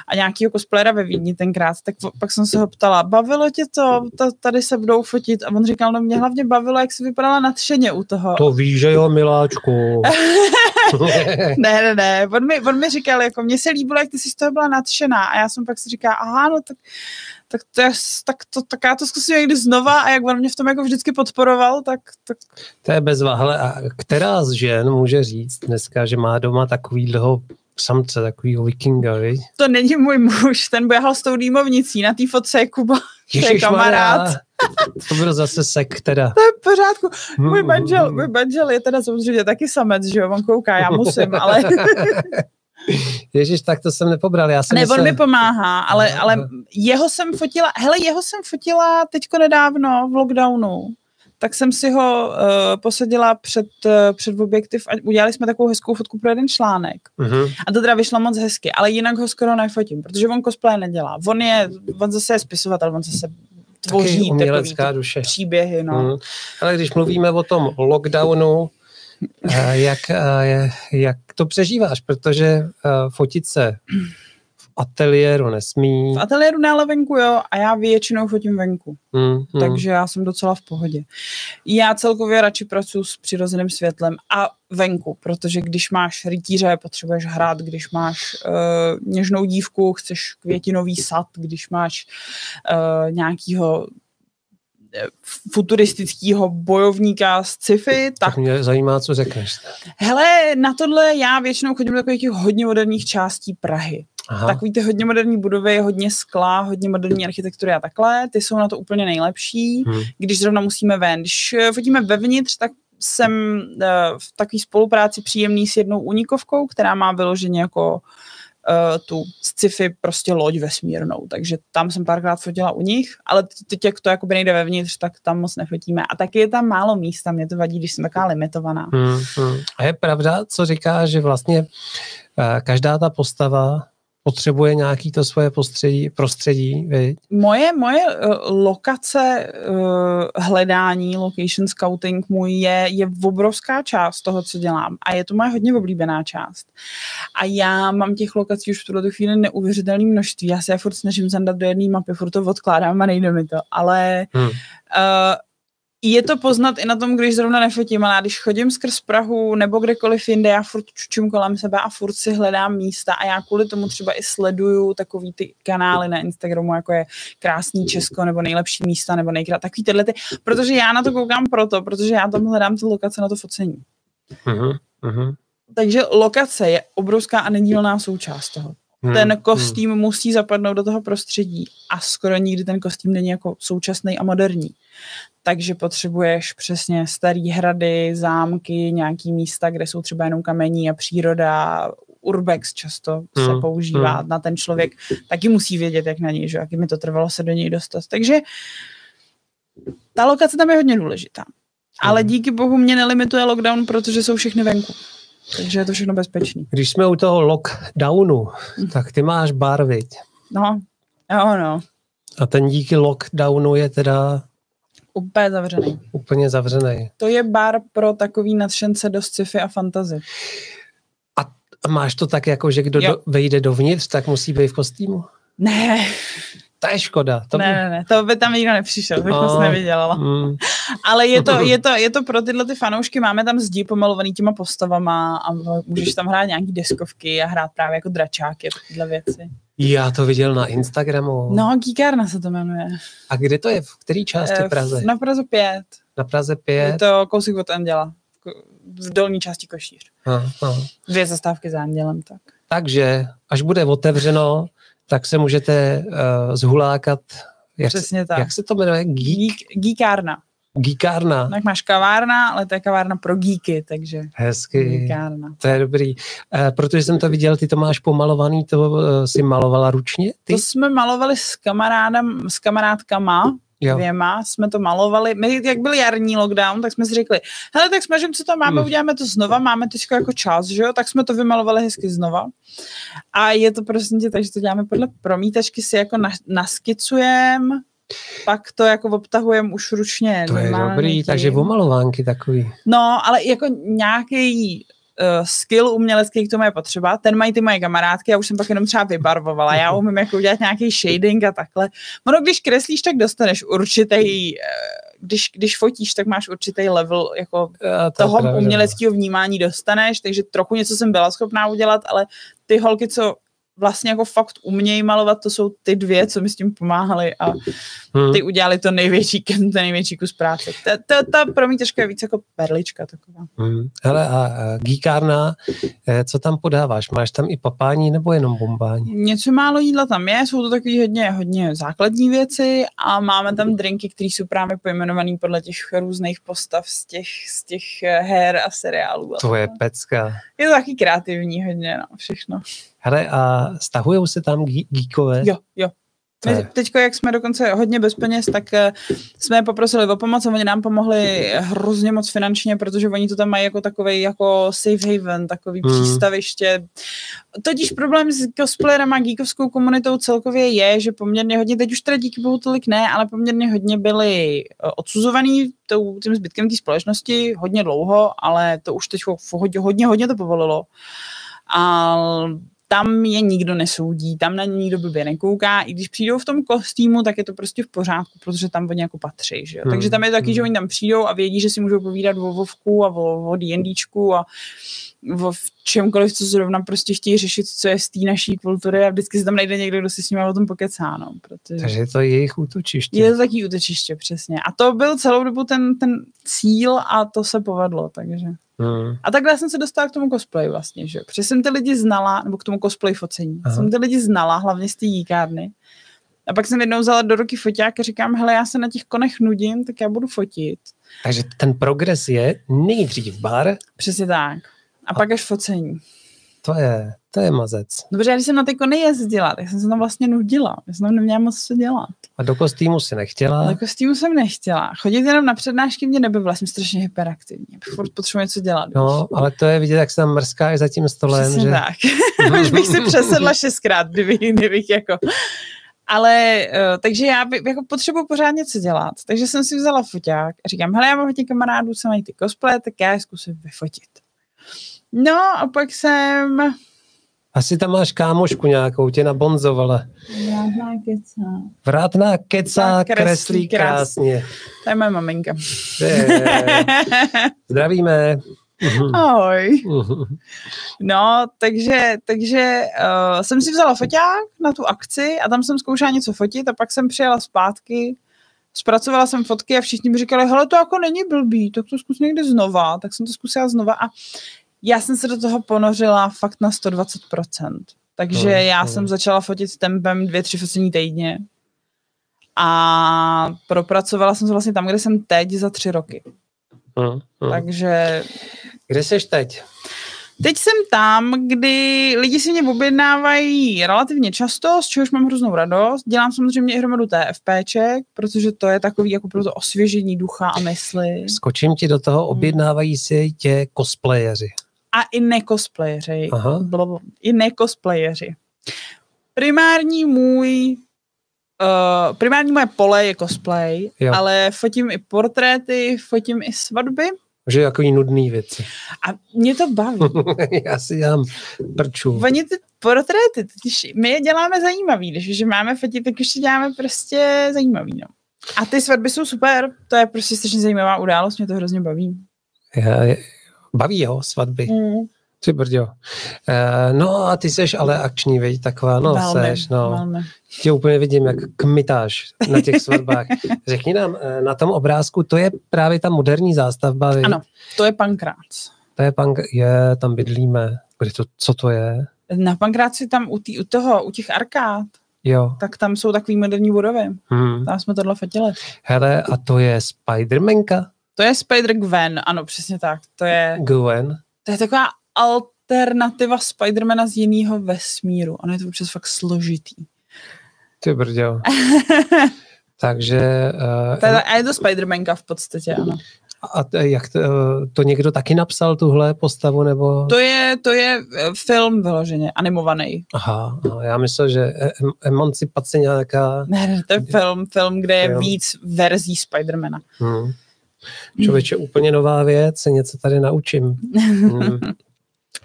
a nějakýho cosplayera ve Vídni tenkrát, tak pak jsem se ho ptala, bavilo tě to, to tady se budou fotit? A on říkal, no mě hlavně bavilo, jak se vypadala nadšeně u toho. To víš, že jo, miláčku. [LAUGHS] [LAUGHS] ne, ne, ne, on mi, on mi říkal, jako mně se líbilo, jak ty jsi z toho byla nadšená a já jsem pak si říkala, aha, no tak tak, to je, tak, to, tak já to zkusím někdy znova a jak on mě v tom jako vždycky podporoval, tak... tak... To je bezva. Hele, a která z žen může říct dneska, že má doma takovýhleho samce, takovýho vikinga, viď? To není můj muž, ten běhal s tou dýmovnicí, na té fotce [LAUGHS] je Kuba, Ježiš, kamarád. To byl zase sek teda. To je v pořádku. Můj manžel, hmm. můj manžel je teda samozřejmě taky samec, že jo, on kouká, já musím, ale [LAUGHS] Ježiš, tak to jsem nepobral. Já jsem ne, on myslel- mi pomáhá, ale, Aha, ale aha. jeho jsem fotila, hele, jeho jsem fotila teďko nedávno v lockdownu, tak jsem si ho uh, posadila před, uh, před objektiv a udělali jsme takovou hezkou fotku pro jeden článek. Mhm. A to teda vyšlo moc hezky, ale jinak ho skoro nefotím, protože on cosplay nedělá. On je, on zase je spisovatel, on zase tvoří takový duše. příběhy, no. Mm. Ale když mluvíme o tom lockdownu, [LAUGHS] eh, jak, eh, jak to přežíváš? Protože eh, fotit se ateliéru nesmí. V ateliéru ne, ale venku jo, a já většinou fotím venku, Mm, mm. takže já jsem docela v pohodě. Já celkově radši pracuji s přirozeným světlem a venku, protože když máš rytíře, potřebuješ hrát, když máš uh, něžnou dívku, chceš květinový sad, když máš uh, nějakýho eh, futuristického bojovníka z sci-fi, tak tak mě zajímá, co řekneš. hele, na tohle já většinou chodím do takových hodně moderních částí Prahy. Aha. Takový ty hodně moderní budovy, hodně skla, hodně moderní architektury a takhle, ty jsou na to úplně nejlepší, Hmm. když zrovna musíme ven. Když eh, fotíme vevnitř, tak jsem eh, v takové spolupráci příjemný s jednou unikovkou, která má vyloženě jako uh, tu sci-fi prostě loď vesmírnou, takže tam jsem párkrát fotila u nich, ale teď- jak to jakoby nejde vevnitř, tak tam moc nefotíme. A taky je tam málo místa, mě to vadí, když jsem taková limitovaná. Hmm, hmm. A je pravda, co říká, že vlastně eh, každá ta postava potřebuje nějaký to svoje prostředí, prostředí viď? Moje, moje uh, lokace uh, hledání, location scouting můj je, je obrovská část toho, co dělám a je to moje hodně oblíbená část. A já mám těch lokací už v tuhle chvíli neuvěřitelné množství. Já se je furt snažím zandat do jedné mapy, furt to odkládám a nejde mi to, ale Hmm. uh, je to poznat i na tom, když zrovna nefotím, ale když chodím skrz Prahu nebo kdekoliv jinde, já furt čučím kolem sebe a furt si hledám místa a já kvůli tomu třeba i sleduju takový ty kanály na Instagramu, jako je Krásný Česko nebo nejlepší místa nebo nejkrát, takový tyhle ty, protože já na to koukám proto, protože já tam hledám ty lokace na to focení. Mhm, mhm, Takže lokace je obrovská a nedílná součást toho. Hmm, Ten hmm. kostým musí zapadnout do toho prostředí a skoro nikdy ten kostým není jako současný a moderní. Takže potřebuješ přesně starý hrady, zámky, nějaký místa, kde jsou třeba jenom kamení a příroda. Urbex často se Hmm, používá hmm. na ten člověk, taky musí vědět, jak na něj, že jak mi to trvalo se do něj dostat. Takže ta lokace tam je hodně důležitá. Ale Hmm. díky bohu mě nelimituje lockdown, protože jsou všechny venku. Takže je to všechno bezpečný. Když jsme u toho lockdownu, Hm. tak ty máš bar, viď? No, jo, no. A ten díky lockdownu je teda Úplně zavřený. úplně zavřený. To je bar pro takový nadšence do sci-fi a fantazy. A máš to tak jako, že kdo Jo. do, vejde dovnitř, tak musí být v kostýmu? Ne, To je škoda. To ne, ne, ne, to by tam nikdo nepřišel, to bych moc nevydělala. Mm, Ale je to, je, to, je to pro tyhle ty fanoušky, máme tam zdi pomalovaný těma postavama a můžeš tam hrát nějaký deskovky a hrát právě jako dračáky a takovéhle věci. já to viděl na Instagramu. No, Geekárna se to jmenuje. A kde to je? V které části Eh, Praze? Na Praze 5. Na Praze Je 5? to kousek od Anděla. V dolní části Košíř. A, a. Dvě zastávky za Andělem, tak. Takže až bude otevřeno, tak se můžete uh, zhulákat. Jak, Přesně tak. jak se to jmenuje? Geek? Geek, geekárna. Geekárna. Jak máš kavárna, ale to je kavárna pro geeky, takže Hezky. geekárna. To je dobrý. Uh, protože jsem to viděl, ty to máš pomalovaný, to uh, si malovala ručně? Ty? To jsme malovali s kamarádem, s kamarádkama, Jo. dvěma, jsme to malovali. My, jak byl jarní lockdown, tak jsme si řekli, hele, tak smažím, co tam máme, Hmm. uděláme to znova, máme teď jako čas, že jo, tak jsme to vymalovali hezky znova. A je to prostě tě, takže to děláme podle promítačky, si jako na, naskycujem, pak to jako obtahujeme už ručně. To je dobrý, tím. takže omalovánky takový. No, ale jako nějaký uh, skill umělecký k tomu je potřeba. Ten mají ty moje kamarádky, já už jsem pak jenom třeba vybarvovala. Já umím jako udělat nějaký shading a takhle. Ono, když kreslíš, tak dostaneš určitý, uh, když, když fotíš, tak máš určitý level jako je toho pravda. uměleckého vnímání dostaneš, takže trochu něco jsem byla schopná udělat, ale ty holky, co vlastně jako fakt umějí malovat, to jsou ty dvě, co mi s tím pomáhali a Hmm. ty udělali to největší, [LAUGHS] ten největší kus práce. Ta, ta, ta promítačka je víc jako perlička taková. Hmm. Hele, a, gíkárna, eh, co tam podáváš? Máš tam i papání nebo jenom bombání? Něco málo jídla tam je, jsou to takové hodně, hodně základní věci a máme tam drinky, které jsou právě pojmenované podle těch různých postav z těch, z těch eh, her a seriálů. To je pecka. je to taky kreativní hodně, no, všechno. Hele, a stahujou se tam gíkové? Jo, jo. My teď, jak jsme dokonce hodně bez peněz, tak eh, jsme je poprosili o pomoc a oni nám pomohli hrozně moc finančně, protože oni to tam mají jako takový jako safe haven, takový mm. přístaviště. Totiž problém s cosplayerem a geekovskou komunitou celkově je, že poměrně hodně, teď už teda díky bohu tolik ne, ale poměrně hodně byli eh, odsuzovaný tou, tím zbytkem té společnosti hodně dlouho, ale to už teď hodně, hodně, hodně to povolilo. A tam je nikdo nesoudí, tam na ně nikdo blbě nekouká, i když přijdou v tom kostýmu, tak je to prostě v pořádku, protože tam oni jako patří, že jo? Hmm, Takže tam je taky, hmm. že oni tam přijdou a vědí, že si můžou povídat o Vovku a o, o D&Dčku a v čemkoliv, co zrovna prostě chtějí řešit, co je z té naší kultury a vždycky se tam najde někdo, kdo si s nimi o tom pokecá, no, protože... Takže to je jejich útočiště. Je to taký útočiště, přesně. A to byl celou dobu ten, ten cíl a to se povedlo, takže... Hmm. A takhle jsem se dostala k tomu cosplay vlastně, že. Protože jsem ty lidi znala, nebo k tomu cosplay focení. Aha. Aha. Jsem ty lidi znala, hlavně z té jíkárny. A pak jsem jednou vzala do ruky foťák a říkám, hele, já se na těch konech nudím, tak já budu fotit. Takže ten progres je nejdřív bar, Přesně tak. A, a pak až focení. to je, to je mazec. Dobře, já když jsem na ty kony jezdila, tak jsem se tam vlastně nudila. Já jsem tam neměla moc co dělat. A do kostýmu si nechtěla. Ale kostýmu jsem nechtěla. Chodit jenom na přednášky mě nebavila, jsem strašně hyperaktivní. Furt potřebuji něco dělat. No, ale to je vidět, jak se tam mrskáš za tím stolem, Přesně že? tak. [LAUGHS] Už bych si přesedla šestkrát, kdyby, kdybych jako... Ale, uh, takže já by, jako potřebuji pořád něco dělat. Takže jsem si vzala foťák a říkám, hele, já mám hodně kamarádů, co mají ty cosplay, tak já je zkusím vyfotit. No a pak jsem... Asi tam máš kámošku nějakou, tě nabonzovala. Žádná keca. Vrátná kecá, Tak kreslí kreslí krásně. To je moje maminka. Je. [LAUGHS] Zdravíme. Ahoj. [LAUGHS] No, takže, takže uh, jsem si vzala foťák na tu akci a tam jsem zkoušela něco fotit a pak jsem přijela zpátky, zpracovala jsem fotky a všichni mi říkali, hele, to jako není blbý, tak to zkus někdy znova. Tak jsem to zkusila znova a já jsem se do toho ponořila fakt na 120%. Takže Hmm, já hmm. jsem začala fotit s tempem dvě, tři focení týdně. A propracovala jsem se vlastně tam, kde jsem teď za tři roky. Mhm. Mhm. Takže Kde jsi teď? Teď jsem tam, kdy lidi si mě objednávají relativně často, z čehož mám hroznou radost. Dělám samozřejmě i hromadu TFPček, protože to je takový jako pro to osvěžení ducha a mysli. Skočím ti do toho, objednávají si tě cosplayeři. A i nekosplayeři. Aha. Bylo, I nekosplayeři. Primární můj Uh, primární moje pole je cosplay, Jo. jo. ale fotím i portréty, fotím i svatby Že takový nudný věci. a mě to baví. [LAUGHS] Já si dělám prču. Oni ty portréty, totiž my je děláme zajímavý, když že máme fotit, tak už je děláme prostě zajímavý, no. A ty svatby jsou super, to je prostě strašně zajímavá událost, mě to hrozně baví. Já, baví ho svatby. Mm. Ty brďo. Uh, no a ty seš ale akční, veď, taková, no velmi, seš, no. velmi. Tě úplně vidím, jak kmitáš na těch svatbách. [LAUGHS] Řekni nám, eh, na tom obrázku, to je právě ta moderní zástavba, veď? Ano, to je pankrác. To je punk, je, tam bydlíme. Kde to, co to je? Na pankráci tam u, tý, u toho, u těch arkád, Jo. tak tam jsou takový moderní budovy. Hmm. Tam jsme tohle fotili. Hele, a to je Spidermanka? To je Spider-Gwen, ano, přesně tak. To je, Gwen? to je taková alternativa Spidermana z jiného vesmíru. Ono je to občas fakt složitý. Ty brďo. [LAUGHS] Takže To je, uh, a je to Spider-Manka v podstatě, ano. a to, jak to, to někdo taky napsal, tuhle postavu, nebo? To je, to je eh, film vyloženě, animovaný. Aha, aha, já myslel, že e- em- emancipace nějaká... Ne, to je film, film, kde je Jo. víc verzí Spidermana. Hmm. Člověče, úplně nová věc, něco tady naučím. [LAUGHS] Hmm.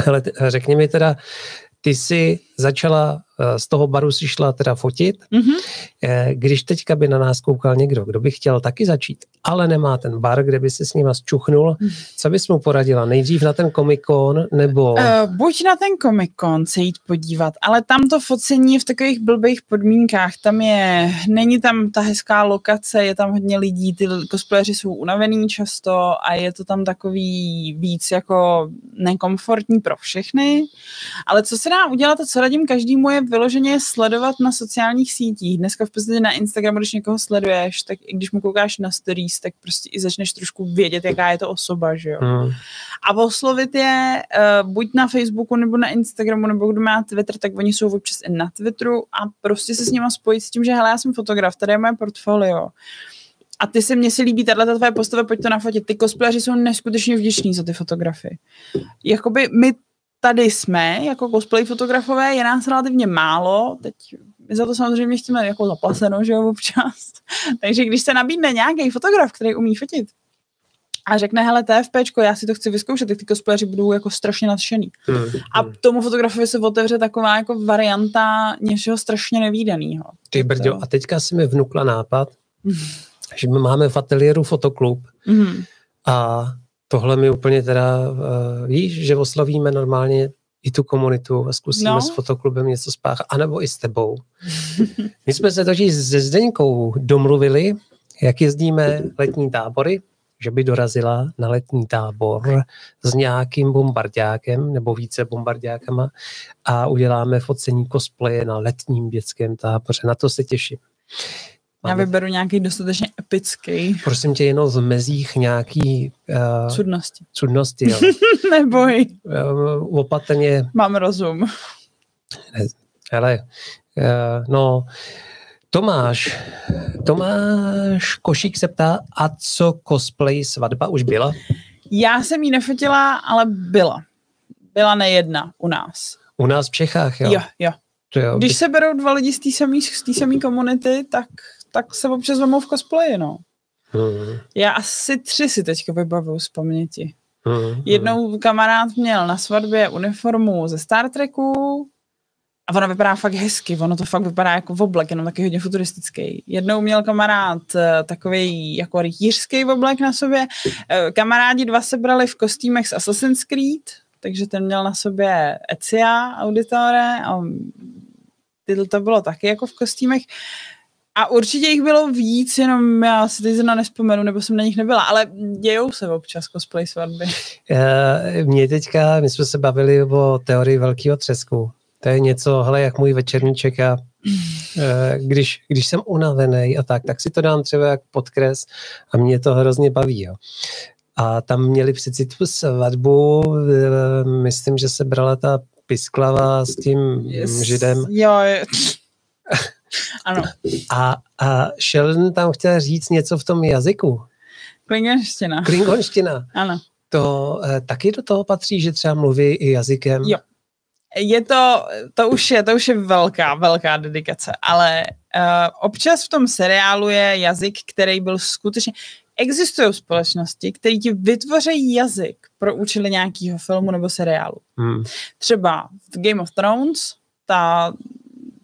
Hele, řekni mi teda, ty jsi začala eh, z toho baru si šla teda fotit. Mhm. Eh, Když teďka by na nás koukal někdo, kdo by chtěl taky začít, ale nemá ten bar, kde by se s nima zčuchnul, Mhm. co bys mu poradila? Nejdřív na ten Comic Con, nebo... Uh, buď na ten Comic Con se jít podívat, ale tam to focení je v takových blbých podmínkách. Tam je, není tam ta hezká lokace, je tam hodně lidí, ty cosplayeri jsou unavený často a je to tam takový víc jako nekomfortní pro všechny. Ale co se dá udělat a co radím každému je vyloženě sledovat na sociálních sítích. Dneska v podstatě na Instagramu, když někoho sleduješ, tak i když mu koukáš na stories, tak prostě i začneš trošku vědět, jaká je to osoba, že jo Hmm. a oslovit je uh, buď na Facebooku nebo na Instagramu, nebo kdo má Twitter, tak oni jsou občas i na Twitteru a prostě se s nimi spojit s tím, že hele, já jsem fotograf, tady je moje portfolio. A ty se mně si líbí, tahle tvoje postava, pojď to nafotit. Ty cosplayeri jsou neskutečně vděční za ty fotografy. Jakoby my tady jsme, jako cosplay fotografové, je nás relativně málo, teď my za to samozřejmě chceme jako zaplaceno, že jo, občas. [LAUGHS] Takže když se nabídne nějaký fotograf, který umí fotit, a řekne, hele, TFPčko, já si to chci vyzkoušet, tak ty cosplayeri budou jako strašně nadšený. Hmm. A tomu fotografovi se otevře taková jako varianta něčeho strašně nevýdaného. Ty brďo, a teďka si mi vnukla nápad, [LAUGHS] že my máme v ateliéru fotoklub Mhm. a tohle mi úplně teda, uh, víš, že oslovíme normálně i tu komunitu a zkusíme No. s fotoklubem něco spáchat, anebo i s tebou. My jsme se totiž se Zdeňkou domluvili, jak jezdíme letní tábory, že by dorazila na letní tábor s nějakým bombardákem nebo více bombardákama a uděláme focení cosplaye na letním dětském táboře. Na to se těším. Já vyberu nějaký dostatečně epický prosím tě, jenom v mezích nějaký uh, cudnosti. cudnosti. Jo. [LAUGHS] Neboj, Uh, opatrně, mám rozum. hele, uh, no, Tomáš, Tomáš Košík se ptá, a co cosplay svatba už byla? Já jsem ji nefotila, ale byla. Byla nejedna u nás. U nás v Čechách, jo. Jo, jo. To jo. Když se berou dva lidi z té samé komunity, tak, tak se občas vemou v cosplayi, no. Hmm, Já asi tři si teďka vybavuju z paměti. hmm. Jednou kamarád měl na svatbě uniformu ze Star Treku a ona vypadá fakt hezky, ono to fakt vypadá jako v oblek, jenom taky hodně futuristický. Jednou měl kamarád eh, takový jako rytířský oblek na sobě. Eh, Kamarádi dva se brali v kostýmech z Assassin's Creed, takže ten měl na sobě Ezia Auditore a tyhle to bylo taky jako v kostýmech. A určitě jich bylo víc, jenom já si teď zrovna nespomenu, nebo jsem na nich nebyla, ale dějou se občas cosplay svatby. Eh, Mě teďka, my jsme se bavili o teorii velkého třesku. To je něco, hele, jak můj večerníček a eh, když, když jsem unavený a tak, tak si to dám třeba jak podkres a mě to hrozně baví. Jo. A tam měli přeci tu svatbu, eh, myslím, že se brala ta pisklava s tím yes. židem Jo, je. [LAUGHS] ano, a, a Sheldon tam chtěl říct něco v tom jazyku. klingenština. Klingonština. Ano. To eh, taky do toho patří, že třeba mluví i jazykem. Jo. Je to, to už je, to už je velká, velká dedikace, ale uh, občas v tom seriálu je jazyk, který byl skutečně, existují společnosti, které ti vytvoří jazyk pro účely nějakého filmu nebo seriálu. Hmm. Třeba v Game of Thrones, ta,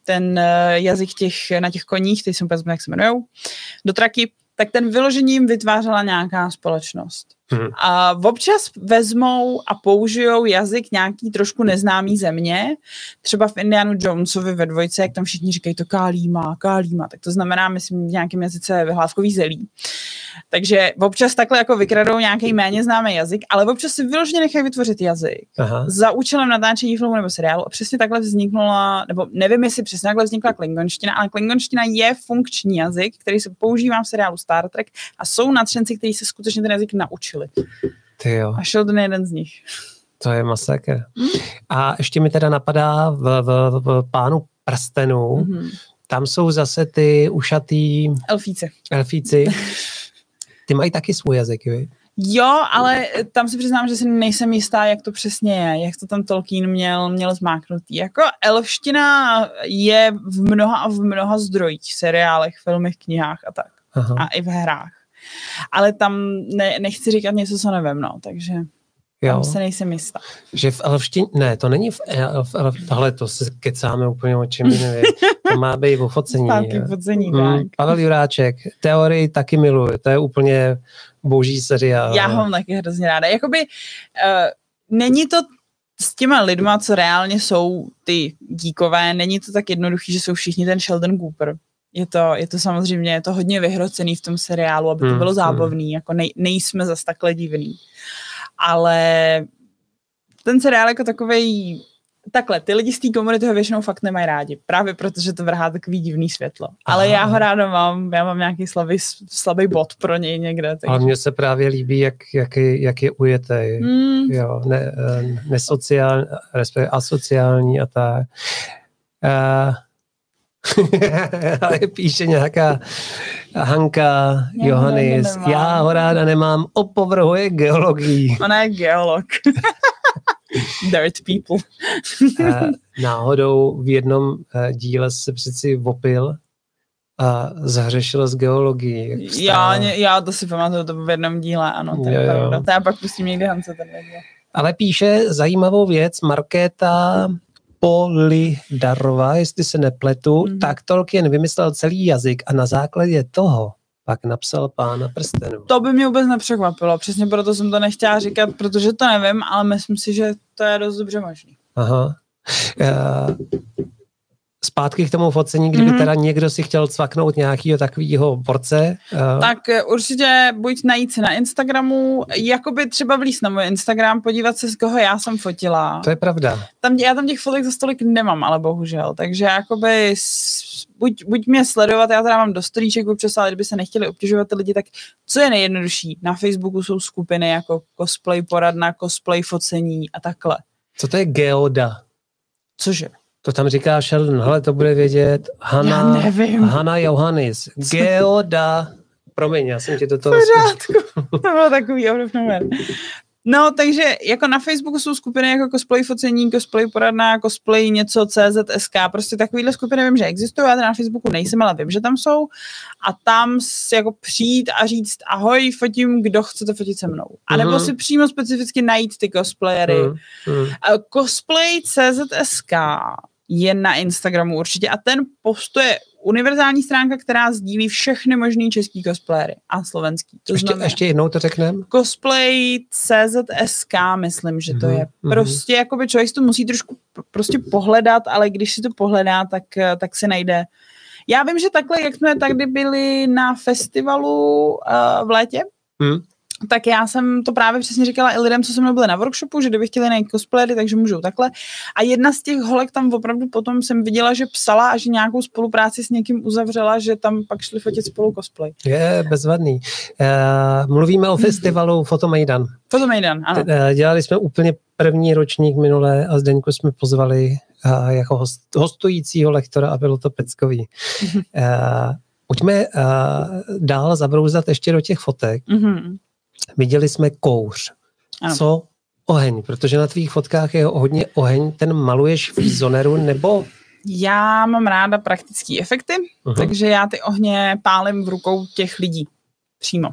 ten uh, jazyk těch, na těch koních, který jsem úplně jak se jmenujou, do traky, tak ten vyložením vytvářela nějaká společnost. Hmm. A občas vezmou a použijou jazyk nějaký trošku neznámý země, třeba v Indianu Jonesovi ve dvojce, jak tam všichni říkají to kálíma, kálíma, tak to znamená, myslím, v nějakém jazyce vyhlávkový zelí. Takže občas takhle jako vykradou nějaký méně známý jazyk, ale občas si vyloženě nechají vytvořit jazyk Aha. za účelem natáčení filmu nebo seriálu a přesně takhle vzniknula, nebo nevím, jestli přesně takhle vznikla klingonština, ale klingonština je funkční jazyk, který se používá v seriálu Star Trek a jsou nadšenci, kteří se skutečně ten jazyk naučili. Ty jo, A Sheldon je jeden z nich. to je masakr. Hmm. A ještě mi teda napadá v, v, v pánu prstenu, Mm-hmm. tam jsou zase ty ušatý Elfíce. elfíci. Ty mají taky svůj jazyk, jo? Jo, ale tam si přiznám, že si nejsem jistá, jak to přesně je, jak to tam Tolkien měl, měl zmáknutý. Jako elfština je v mnoha a v mnoha zdrojích, seriálech, filmech, knihách a tak. Aha. A i v hrách. Ale tam ne, nechci říkat něco, co nevím, no, takže... Jo. Tam se nejsem jistá. Že v elfštině, ne, to není v, v elf, tohle to se kecáme úplně o čem jiném. To má být o focení. focení, mm, tak. Pavel Juráček, teorii taky miluje, to je úplně boží seriál. Já ho mám taky hrozně ráda. Jakoby uh, není to s těma lidma, co reálně jsou ty díkové, není to tak jednoduchý, že jsou všichni ten Sheldon Cooper. Je to, je to samozřejmě, je to hodně vyhrocený v tom seriálu, aby to hmm, bylo hmm. zábavný, hmm. jako nej, nejsme zas takhle divný. Ale ten seriál jako takový takhle, ty lidi z té komunity ho většinou fakt nemají rádi, právě protože to vrhá takový divný světlo. Ale Aha. já ho ráda mám, já mám nějaký slabý, slabý bod pro něj někde. Takže. Ale mně se právě líbí, jak, jak, je, jak je ujetý, mm. jo, ne, eh, nesociální, respektive asociální a tak. Uh, [LAUGHS] ale píše nějaká Hanka já Johannes. Já ho ráda nemám, opovrhuje geologii. Ona je geolog. [LAUGHS] Dirt people. Náhodou v jednom eh, díle se přeci vopil a zahřešil z geologii. Já, já to si pamatuju, to v jednom díle, ano, to je pravda. To já pak pustím někdy Hance ten Ale píše zajímavou věc, Markéta Polidarová, jestli se nepletu, mm. tak Tolkien vymyslel celý jazyk a na základě toho pak napsal pána prstenů. To by mě vůbec nepřekvapilo, přesně proto jsem to nechtěla říkat, protože to nevím, ale myslím si, že to je dost dobře možný. Aha. Uh, zpátky k tomu focení, kdyby mm-hmm. teda někdo si chtěl cvaknout nějakého takového borce. Uh... Tak eh, určitě buď najít si na Instagramu, jakoby třeba vlíz na můj Instagram, podívat se, z koho já jsem fotila. To je pravda. Tam, já tam těch fotek za stolik nemám, ale bohužel. Takže jakoby buď, buď mě sledovat, já teda mám do storíček občas, ale kdyby se nechtěli obtěžovat ty lidi, tak co je nejjednodušší? Na Facebooku jsou skupiny jako cosplay poradna, cosplay focení a takhle. Co to je geoda? Cože? To tam říká Sheldon, hele, to bude vědět Hanna, já nevím. Hanna Johannes. Geoda. Promiň, já jsem ti to toho... to bylo takový obrovný No, takže jako na Facebooku jsou skupiny jako cosplay focení, cosplay poradná, cosplay něco CZSK, prostě takovýhle skupiny vím, že existují, já na Facebooku nejsem, ale vím, že tam jsou a tam jako přijít a říct ahoj, fotím, kdo chcete fotit se mnou. A nebo mm-hmm. si přímo specificky najít ty cosplayery. Mm-hmm. Cosplay CZSK je na Instagramu určitě a ten postuje univerzální stránka, která sdílí všechny možný český cosplayery a slovenský. To ještě, znamená, ještě jednou to řekneme? Cosplay CZSK, myslím, že to mm-hmm. je. Mhm. Prostě jakoby člověk to musí trošku prostě pohledat, ale když si to pohledá, tak, tak si najde. Já vím, že takhle, jak jsme tady byli na festivalu uh, v létě, mm tak já jsem to právě přesně říkala i lidem, co se mnou byli na workshopu, že kdyby chtěli najít cosplayery, takže můžou takhle. A jedna z těch holek tam opravdu potom jsem viděla, že psala a že nějakou spolupráci s někým uzavřela, že tam pak šli fotit spolu cosplay. Je bezvadný. Uh, mluvíme o festivalu Fotomejdan. Fotomejdan, ano. Uh, dělali jsme úplně první ročník minulé a Zdeňku jsme pozvali uh, jako host, hostujícího lektora a bylo to peckový. Uh, pojďme uh, dál zabrouzat ještě do těch fotek. Mm-hmm viděli jsme kouř. Ano. Co oheň? Protože na tvých fotkách je hodně oheň. Ten maluješ v zoneru nebo já mám ráda praktické efekty, uh-huh. takže já ty ohně pálím v rukou těch lidí. Přímo.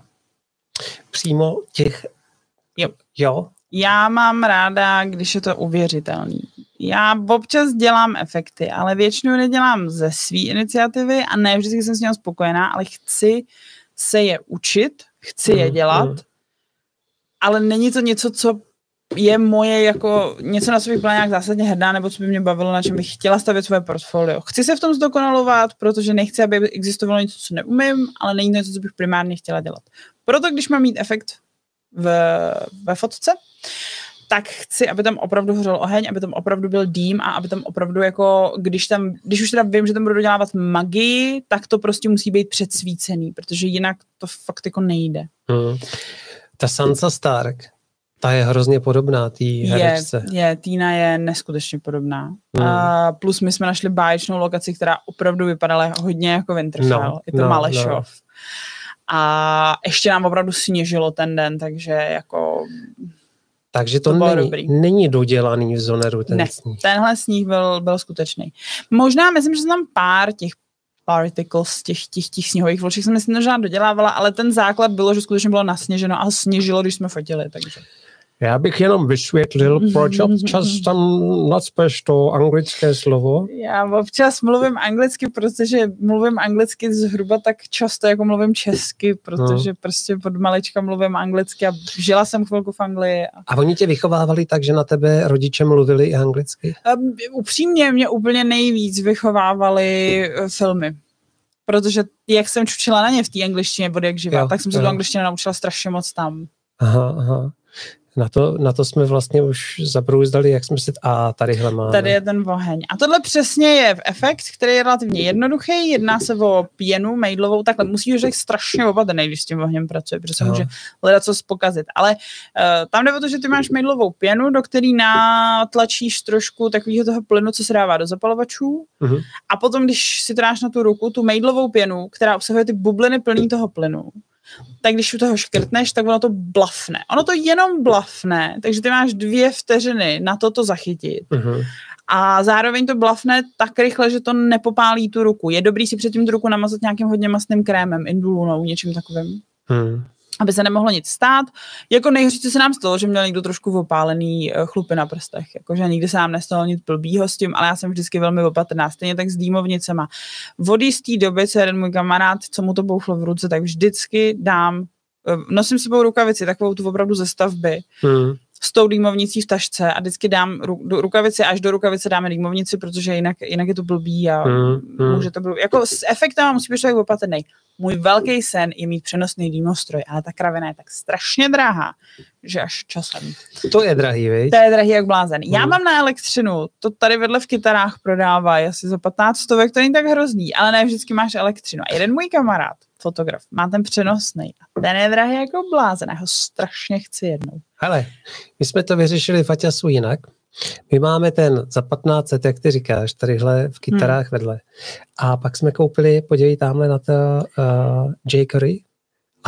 Přímo těch? Jo. Jo? Já mám ráda, když je to uvěřitelný. Já občas dělám efekty, ale většinou nedělám ze své iniciativy a ne vždycky jsem s ním spokojená, ale chci se je učit, chci je mhm, dělat uh-huh ale není to něco, co je moje jako něco, na co bych byla nějak zásadně hrdá, nebo co by mě bavilo, na čem bych chtěla stavět svoje portfolio. Chci se v tom zdokonalovat, protože nechci, aby existovalo něco, co neumím, ale není to něco, co bych primárně chtěla dělat. Proto, když mám mít efekt v, ve fotce, tak chci, aby tam opravdu hořel oheň, aby tam opravdu byl dým a aby tam opravdu jako, když tam, když už teda vím, že tam budu dělávat magii, tak to prostě musí být předsvícený, protože jinak to fakt jako nejde. Hmm. Ta Sansa Stark, ta je hrozně podobná té herečce. Je, je, Týna je neskutečně podobná. Hmm. A plus my jsme našli báječnou lokaci, která opravdu vypadala hodně jako Winterfell. No, je to no, Malešov. No. A ještě nám opravdu sněžilo ten den, takže jako... Takže to, to není, dobrý. není dodělaný v Zoneru ten ne, sníh. tenhle sníh byl, byl skutečný. Možná, myslím, že jsem tam pár těch particles těch, těch, těch sněhových vlček jsem si možná dodělávala, ale ten základ bylo, že skutečně bylo nasněženo a sněžilo, když jsme fotili, takže. Já bych jenom vysvětlil, proč občas tam nacpeš to anglické slovo. Já občas mluvím anglicky, protože mluvím anglicky zhruba tak často, jako mluvím česky, protože no. prostě pod malička mluvím anglicky a žila jsem chvilku v Anglii. A, oni tě vychovávali tak, že na tebe rodiče mluvili i anglicky? Um, upřímně mě úplně nejvíc vychovávali eh, filmy protože jak jsem čučila na ně v té angličtině, bude jak živá, tak jsem se tu angličtinu naučila strašně moc tam. Aha, aha. Na to, na to jsme vlastně už zabrouzdali, jak jsme si... A tadyhle máme. Tady je ten oheň. A tohle přesně je v efekt, který je relativně jednoduchý. Jedná se o pěnu mejdlovou. Takhle musí být strašně opatrný, když s tím ohněm pracuje, protože se může hledat co pokazit. Ale uh, tam jde o to, že ty máš mejdlovou pěnu, do který natlačíš trošku takového toho plynu, co se dává do zapalovačů. Uh-huh. A potom, když si to dáš na tu ruku, tu mejdlovou pěnu, která obsahuje ty bubliny plný toho plynu, tak když u toho škrtneš, tak ono to blafne. Ono to jenom blafne, takže ty máš dvě vteřiny na to to zachytit. Uh-huh. A zároveň to blafne tak rychle, že to nepopálí tu ruku. Je dobrý si předtím tu ruku namazat nějakým hodně masným krémem, indulunou, něčím takovým. Uh-huh aby se nemohlo nic stát. Jako nejhorší, co se nám stalo, že měl někdo trošku opálený eh, chlupy na prstech. Jakože nikdy se nám nestalo nic blbýho s tím, ale já jsem vždycky velmi opatrná. Stejně tak s dýmovnicema. Vody z té doby, co jeden můj kamarád, co mu to bouchlo v ruce, tak vždycky dám, eh, nosím sebou rukavici, takovou tu opravdu ze stavby. Hmm s tou dýmovnicí v tašce a vždycky dám ru, do rukavice, až do rukavice dáme dýmovnici, protože jinak, jinak je to blbý a mm, mm. může to být, jako s efektem musí být člověk opatrný. Můj velký sen je mít přenosný dýmostroj, ale ta kravina je tak strašně drahá, že až časem. To je drahý, viď? To je drahý jak blázen. Mm. Já mám na elektřinu, to tady vedle v kytarách prodávají asi za 15 stovek, to není tak hrozný, ale ne vždycky máš elektřinu. A jeden můj kamarád, fotograf, má ten přenosný. A ten je drahý jako blázen, já ho strašně chci jednou. Hele, my jsme to vyřešili v Aťasu jinak. My máme ten za 15 set, jak ty říkáš, tadyhle v kytarách hmm. vedle. A pak jsme koupili, podívej tamhle na to uh, J. Curry,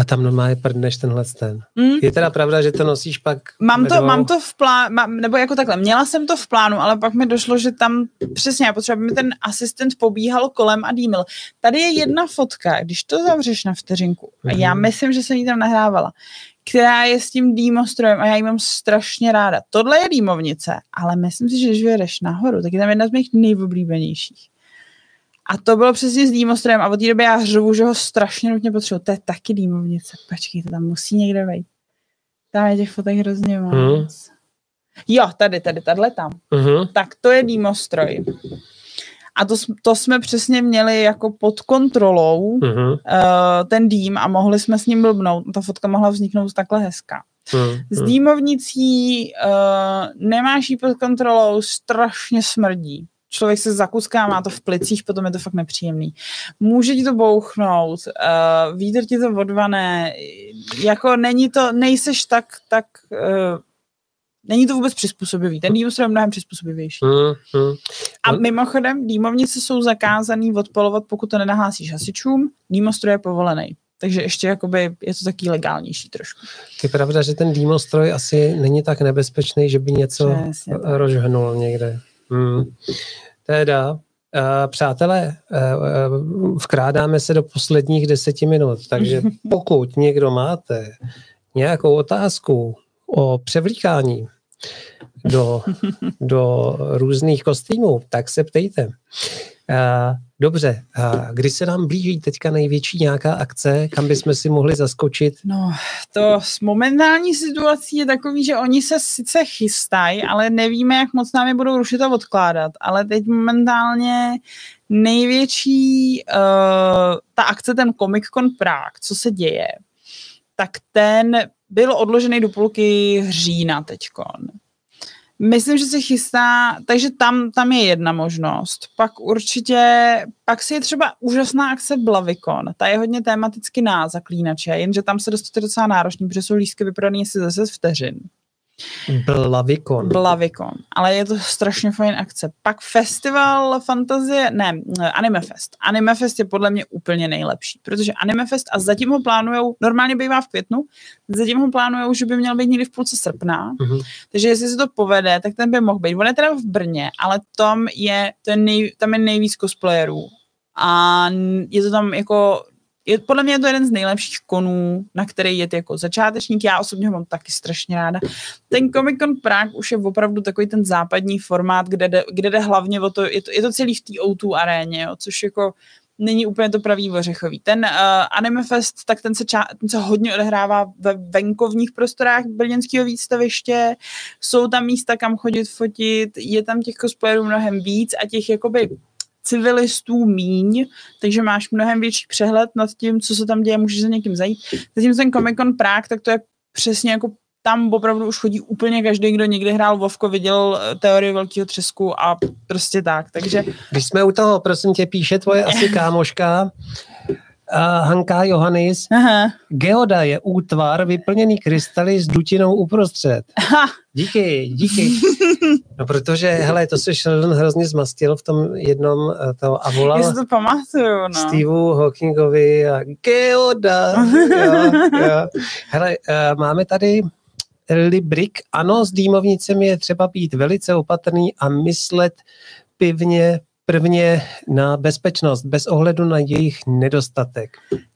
a tam normálně prdneš tenhle ten. Mm. Je teda pravda, že to nosíš pak Mám to, mám to v plánu, nebo jako takhle, měla jsem to v plánu, ale pak mi došlo, že tam přesně, já potřeba, aby mi ten asistent pobíhal kolem a dýmil. Tady je jedna fotka, když to zavřeš na vteřinku, mm. a já mhm. myslím, že jsem ji tam nahrávala, která je s tím dýmostrojem a já ji mám strašně ráda. Tohle je dýmovnice, ale myslím si, že když vyjedeš nahoru, tak je tam jedna z mých nejoblíbenějších. A to bylo přesně s dýmostrojem a od té doby já hřvu, že ho strašně nutně potřebuji. To je taky dýmovnice. Počkej, to tam musí někde vejít. Tam je těch fotek hrozně moc. Mm. Jo, tady, tady, tadyhle tam. Mm-hmm. Tak to je dýmostroj. A to, to jsme přesně měli jako pod kontrolou mm-hmm. uh, ten dým a mohli jsme s ním blbnout. Ta fotka mohla vzniknout takhle hezká. Mm-hmm. S dýmovnicí uh, nemáš ji pod kontrolou, strašně smrdí člověk se zakuská, má to v plicích, potom je to fakt nepříjemný. Může ti to bouchnout, uh, vítr ti to odvané, jako není to, nejseš tak, tak uh, Není to vůbec přizpůsobivý. Ten dýmovstroj je mnohem přizpůsobivější. Mm, mm. A mimochodem, dýmovnice jsou zakázaný odpalovat, pokud to nenahlásíš hasičům. Dýmostroj je povolený. Takže ještě jakoby je to taky legálnější trošku. Je pravda, že ten dýmostroj asi není tak nebezpečný, že by něco Přesně, rozhnul někde. Hmm. Teda, uh, přátelé, uh, vkrádáme se do posledních deseti minut, takže [LAUGHS] pokud někdo máte nějakou otázku o převlíkání do, do různých kostýmů, tak se ptejte. Uh, Dobře, a kdy se nám blíží teďka největší nějaká akce, kam bychom si mohli zaskočit? No, to s momentální situací je takový, že oni se sice chystají, ale nevíme, jak moc nám je budou rušit a odkládat. Ale teď momentálně největší uh, ta akce, ten Comic Con Prague, co se děje, tak ten byl odložený do půlky října teďkon. Myslím, že se chystá, takže tam, tam je jedna možnost. Pak určitě, pak si je třeba úžasná akce Blavikon. Ta je hodně tematicky na zaklínače, jenže tam se dostat docela náročný, protože jsou lístky vyprodaný asi zase vteřin. Blavikon. Blavikon, ale je to strašně fajn akce. Pak festival fantazie, ne, Anime Fest. Anime Fest je podle mě úplně nejlepší, protože Anime Fest a zatím ho plánujou, normálně bývá v květnu, zatím ho plánujou, že by měl být někdy v půlce srpna, uh-huh. takže jestli se to povede, tak ten by mohl být. On je teda v Brně, ale tam je, ten nej, tam je nejvíc cosplayerů a je to tam jako je, podle mě je to jeden z nejlepších konů, na který je jako začátečník. Já osobně ho mám taky strašně ráda. Ten Comic Con Prague už je opravdu takový ten západní formát, kde jde, kde jde hlavně o to, je to, je to celý v té O2 aréně, jo, což jako není úplně to pravý ořechový. Ten uh, Anime Fest, tak ten se, ča- ten se hodně odehrává ve venkovních prostorách brněnského výstaviště, jsou tam místa, kam chodit fotit, je tam těch cosplayerů mnohem víc a těch jakoby civilistů míň, takže máš mnohem větší přehled nad tím, co se tam děje, můžeš za někým zajít. Zatím ten Comic Con Prague, tak to je přesně jako tam opravdu už chodí úplně každý, kdo někdy hrál Vovko, viděl eh, teorii velkého třesku a prostě tak. Takže... Když jsme u toho, prosím tě, píše tvoje [LAUGHS] asi kámoška, uh, Hanka Johannis. Aha. Geoda je útvar vyplněný krystaly s dutinou uprostřed. Aha. Díky, díky. [LAUGHS] No protože, hele, to se Sheldon hrozně zmastil v tom jednom eh, to a volal Já to pamatuju, no. Steveu Hawkingovi a Geoda. jo, jo. [LAUGHS] Hele, uh, máme tady Librik. Ano, s dýmovnicemi je třeba být velice opatrný a myslet pivně prvně na bezpečnost, bez ohledu na jejich nedostatek.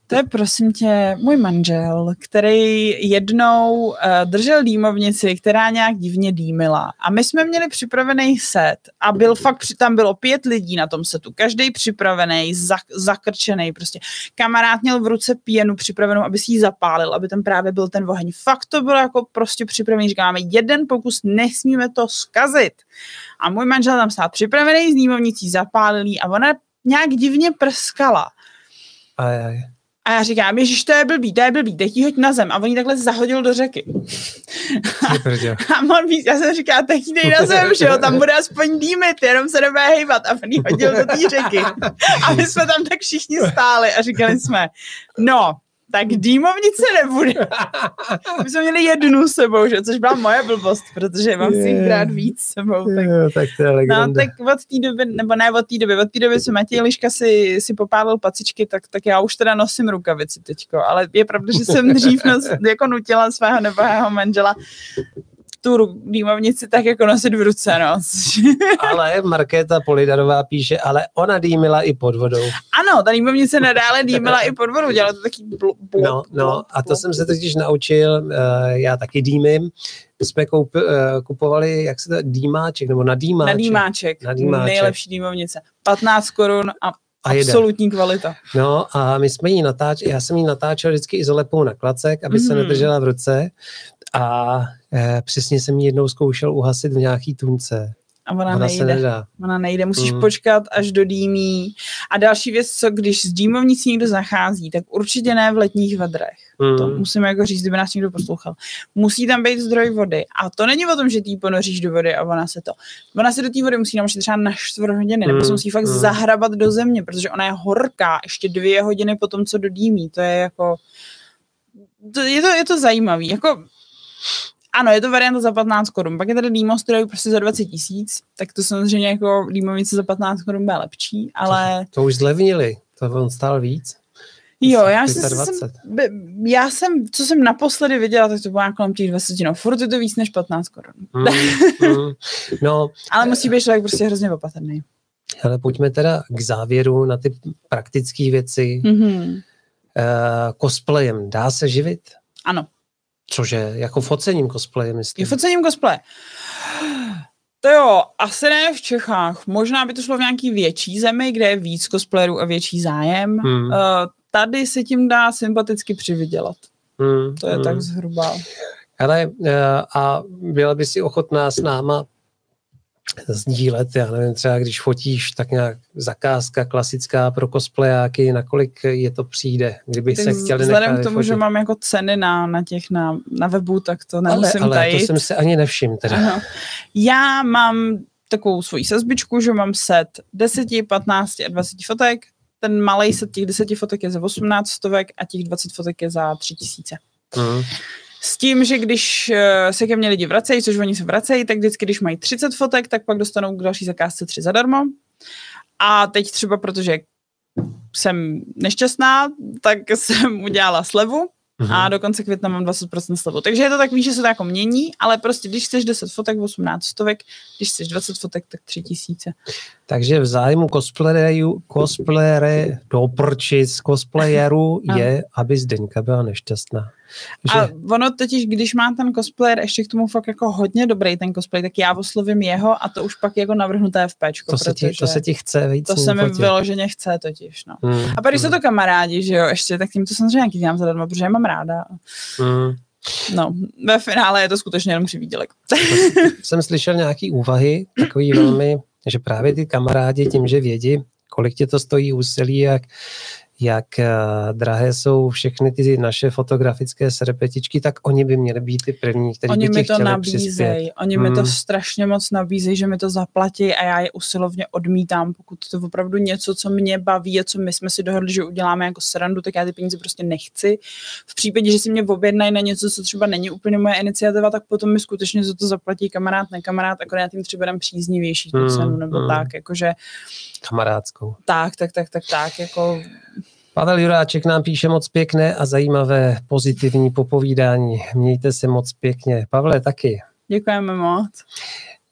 To je prosím tě můj manžel, který jednou uh, držel dýmovnici, která nějak divně dýmila. A my jsme měli připravený set a byl fakt, tam bylo pět lidí na tom setu, každý připravený, zak, zakrčený prostě. Kamarád měl v ruce pěnu připravenou, aby si ji zapálil, aby tam právě byl ten oheň. Fakt to bylo jako prostě připravený. Říkáme, jeden pokus, nesmíme to skazit. A můj manžel tam stál připravený s dýmovnicí, zapálilý a ona nějak divně prskala. Aj, aj. A já říkám, ježiš, to je blbý, to je blbý, teď hoď na zem. A on ji takhle zahodil do řeky. [LAUGHS] a on víc, já jsem říkala, teď dej na [LAUGHS] zem, že jo, tam bude aspoň dýmit, jenom se nebude hejbat. A on ji hodil do té řeky. A my jsme tam tak všichni stáli a říkali jsme, no, tak dýmovnice nebude. [LAUGHS] My jsme měli jednu sebou, že, což byla moje blbost, protože mám si jich brát víc sebou. Tak, jo, tak to je no, legenda. No, tak od té doby, nebo ne od té doby, od té doby, co Matěj Liška si, si popálil pacičky, tak, tak já už teda nosím rukavici teďko, ale je pravda, že jsem dřív nos, [LAUGHS] jako nutila svého nebohého manžela tu dýmovnici tak jako nosit v ruce, no. [LAUGHS] ale Markéta Polidarová píše, ale ona dýmila i pod vodou. Ano, ta dýmovnice nadále dýmila i pod vodou, dělala to taky blub, blub, No, no, a to jsem se totiž naučil, uh, já taky dýmím, jsme koup, uh, kupovali, jak se to, dýmáček, nebo na dýmáček. Na dýmáček, na dýmáček. nejlepší dýmovnice. 15 korun a a absolutní jede. kvalita. No a my jsme jí natáčeli, já jsem jí natáčel vždycky izolepou na klacek, aby mm. se nedržela v ruce a e, přesně jsem jí jednou zkoušel uhasit v nějaký tunce. A ona, ona nejde. Se nedá. Ona nejde, musíš mm. počkat, až do dýmí. A další věc, co když s dýmovnicí někdo zachází, tak určitě ne v letních vedrech. Mm. To musím jako říct, kdyby nás někdo poslouchal. Musí tam být zdroj vody. A to není o tom, že ty ponoříš do vody a ona se to. Ona se do té vody musí namočit třeba na čtvrt hodiny, mm. nebo se musí fakt mm. zahrabat do země, protože ona je horká ještě dvě hodiny po tom, co do dýmí. To je jako to, je, to, je to zajímavý. Jako ano, je to varianta za 15 korun. Pak je tady Demos, který je prostě za 20 tisíc, tak to samozřejmě jako Demovice za 15 korun bude lepší, ale... To, to už zlevnili, to on stál víc. Jo, já jsem, já jsem, co jsem naposledy viděla, tak to bylo kolem těch 20, no furt je to víc než 15 korun. Mm, mm, no, Ale musí být člověk prostě hrozně opatrný. Ale pojďme teda k závěru na ty praktické věci. Mm-hmm. Uh, cosplayem dá se živit? Ano. Cože, jako focením cosplaye, myslím. Je focením cosplaye. To jo, asi ne v Čechách. Možná by to šlo v nějaký větší zemi, kde je víc cosplayerů a větší zájem. Hmm. Uh, tady se tím dá sympaticky přivydělat. Hmm. To je hmm. tak zhruba. Ale uh, a byla by si ochotná s náma sdílet, já nevím, třeba když fotíš tak nějak zakázka klasická pro cosplajáky, nakolik je to přijde, kdyby se chtěli Vzhledem k tomu, fotit. že mám jako ceny na, na těch na, na webu, tak to nemusím ale, ale tajit. to jsem se ani nevšiml teda. Aha. Já mám takovou svoji sazbičku, že mám set 10, 15 a 20 fotek. Ten malý set těch 10 fotek je za 18 stovek a těch 20 fotek je za 3000. Mm. S tím, že když eh, se ke mně lidi vracejí, což oni se vracejí, tak vždycky, když mají 30 fotek, tak pak dostanou k další zakázce 3 zadarmo. A teď třeba, protože jsem nešťastná, tak [LAUGHS] jsem udělala slevu mm-hmm. a do konce května mám 20% slevu. Takže je to takový, že se to jako mění, ale prostě když chceš 10 fotek, 18 stovek, když chceš 20 fotek, tak 3000. Takže v zájmu cosplayerů, cosplayere, do prčic cosplayerů [LAUGHS] je, aby Zdeňka byla nešťastná. Že... A ono totiž, když má ten cosplayer ještě k tomu fakt jako hodně dobrý ten cosplay, tak já oslovím jeho a to už pak jako navrhnu TFPčko. To se ti, to se ti chce víc. To se mi vyloženě chce totiž, no. Hmm. A pak když hmm. jsou to kamarádi, že jo, ještě, tak tím to samozřejmě nějaký dělám zadarmo, protože já mám ráda. Hmm. No, ve finále je to skutečně jenom přivídělek. [LAUGHS] jsem slyšel nějaký úvahy, takový velmi, že právě ty kamarádi tím, že vědí, kolik tě to stojí úsilí, jak jak uh, drahé jsou všechny ty naše fotografické serpetičky, tak oni by měli být ty první, kteří oni by mi to nabízejí, oni hmm. mi to hmm. strašně moc nabízejí, že mi to zaplatí a já je usilovně odmítám, pokud to opravdu něco, co mě baví a co my jsme si dohodli, že uděláme jako srandu, tak já ty peníze prostě nechci. V případě, že si mě objednají na něco, co třeba není úplně moje iniciativa, tak potom mi skutečně za to zaplatí kamarád, ne kamarád, akorát tím třeba dám příznivější tu hmm. cenu nebo hmm. tak, jakože kamarádskou. Tak, tak, tak, tak, tak, jako Pavel Juráček nám píše moc pěkné a zajímavé pozitivní popovídání. Mějte se moc pěkně. Pavle, taky. Děkujeme moc.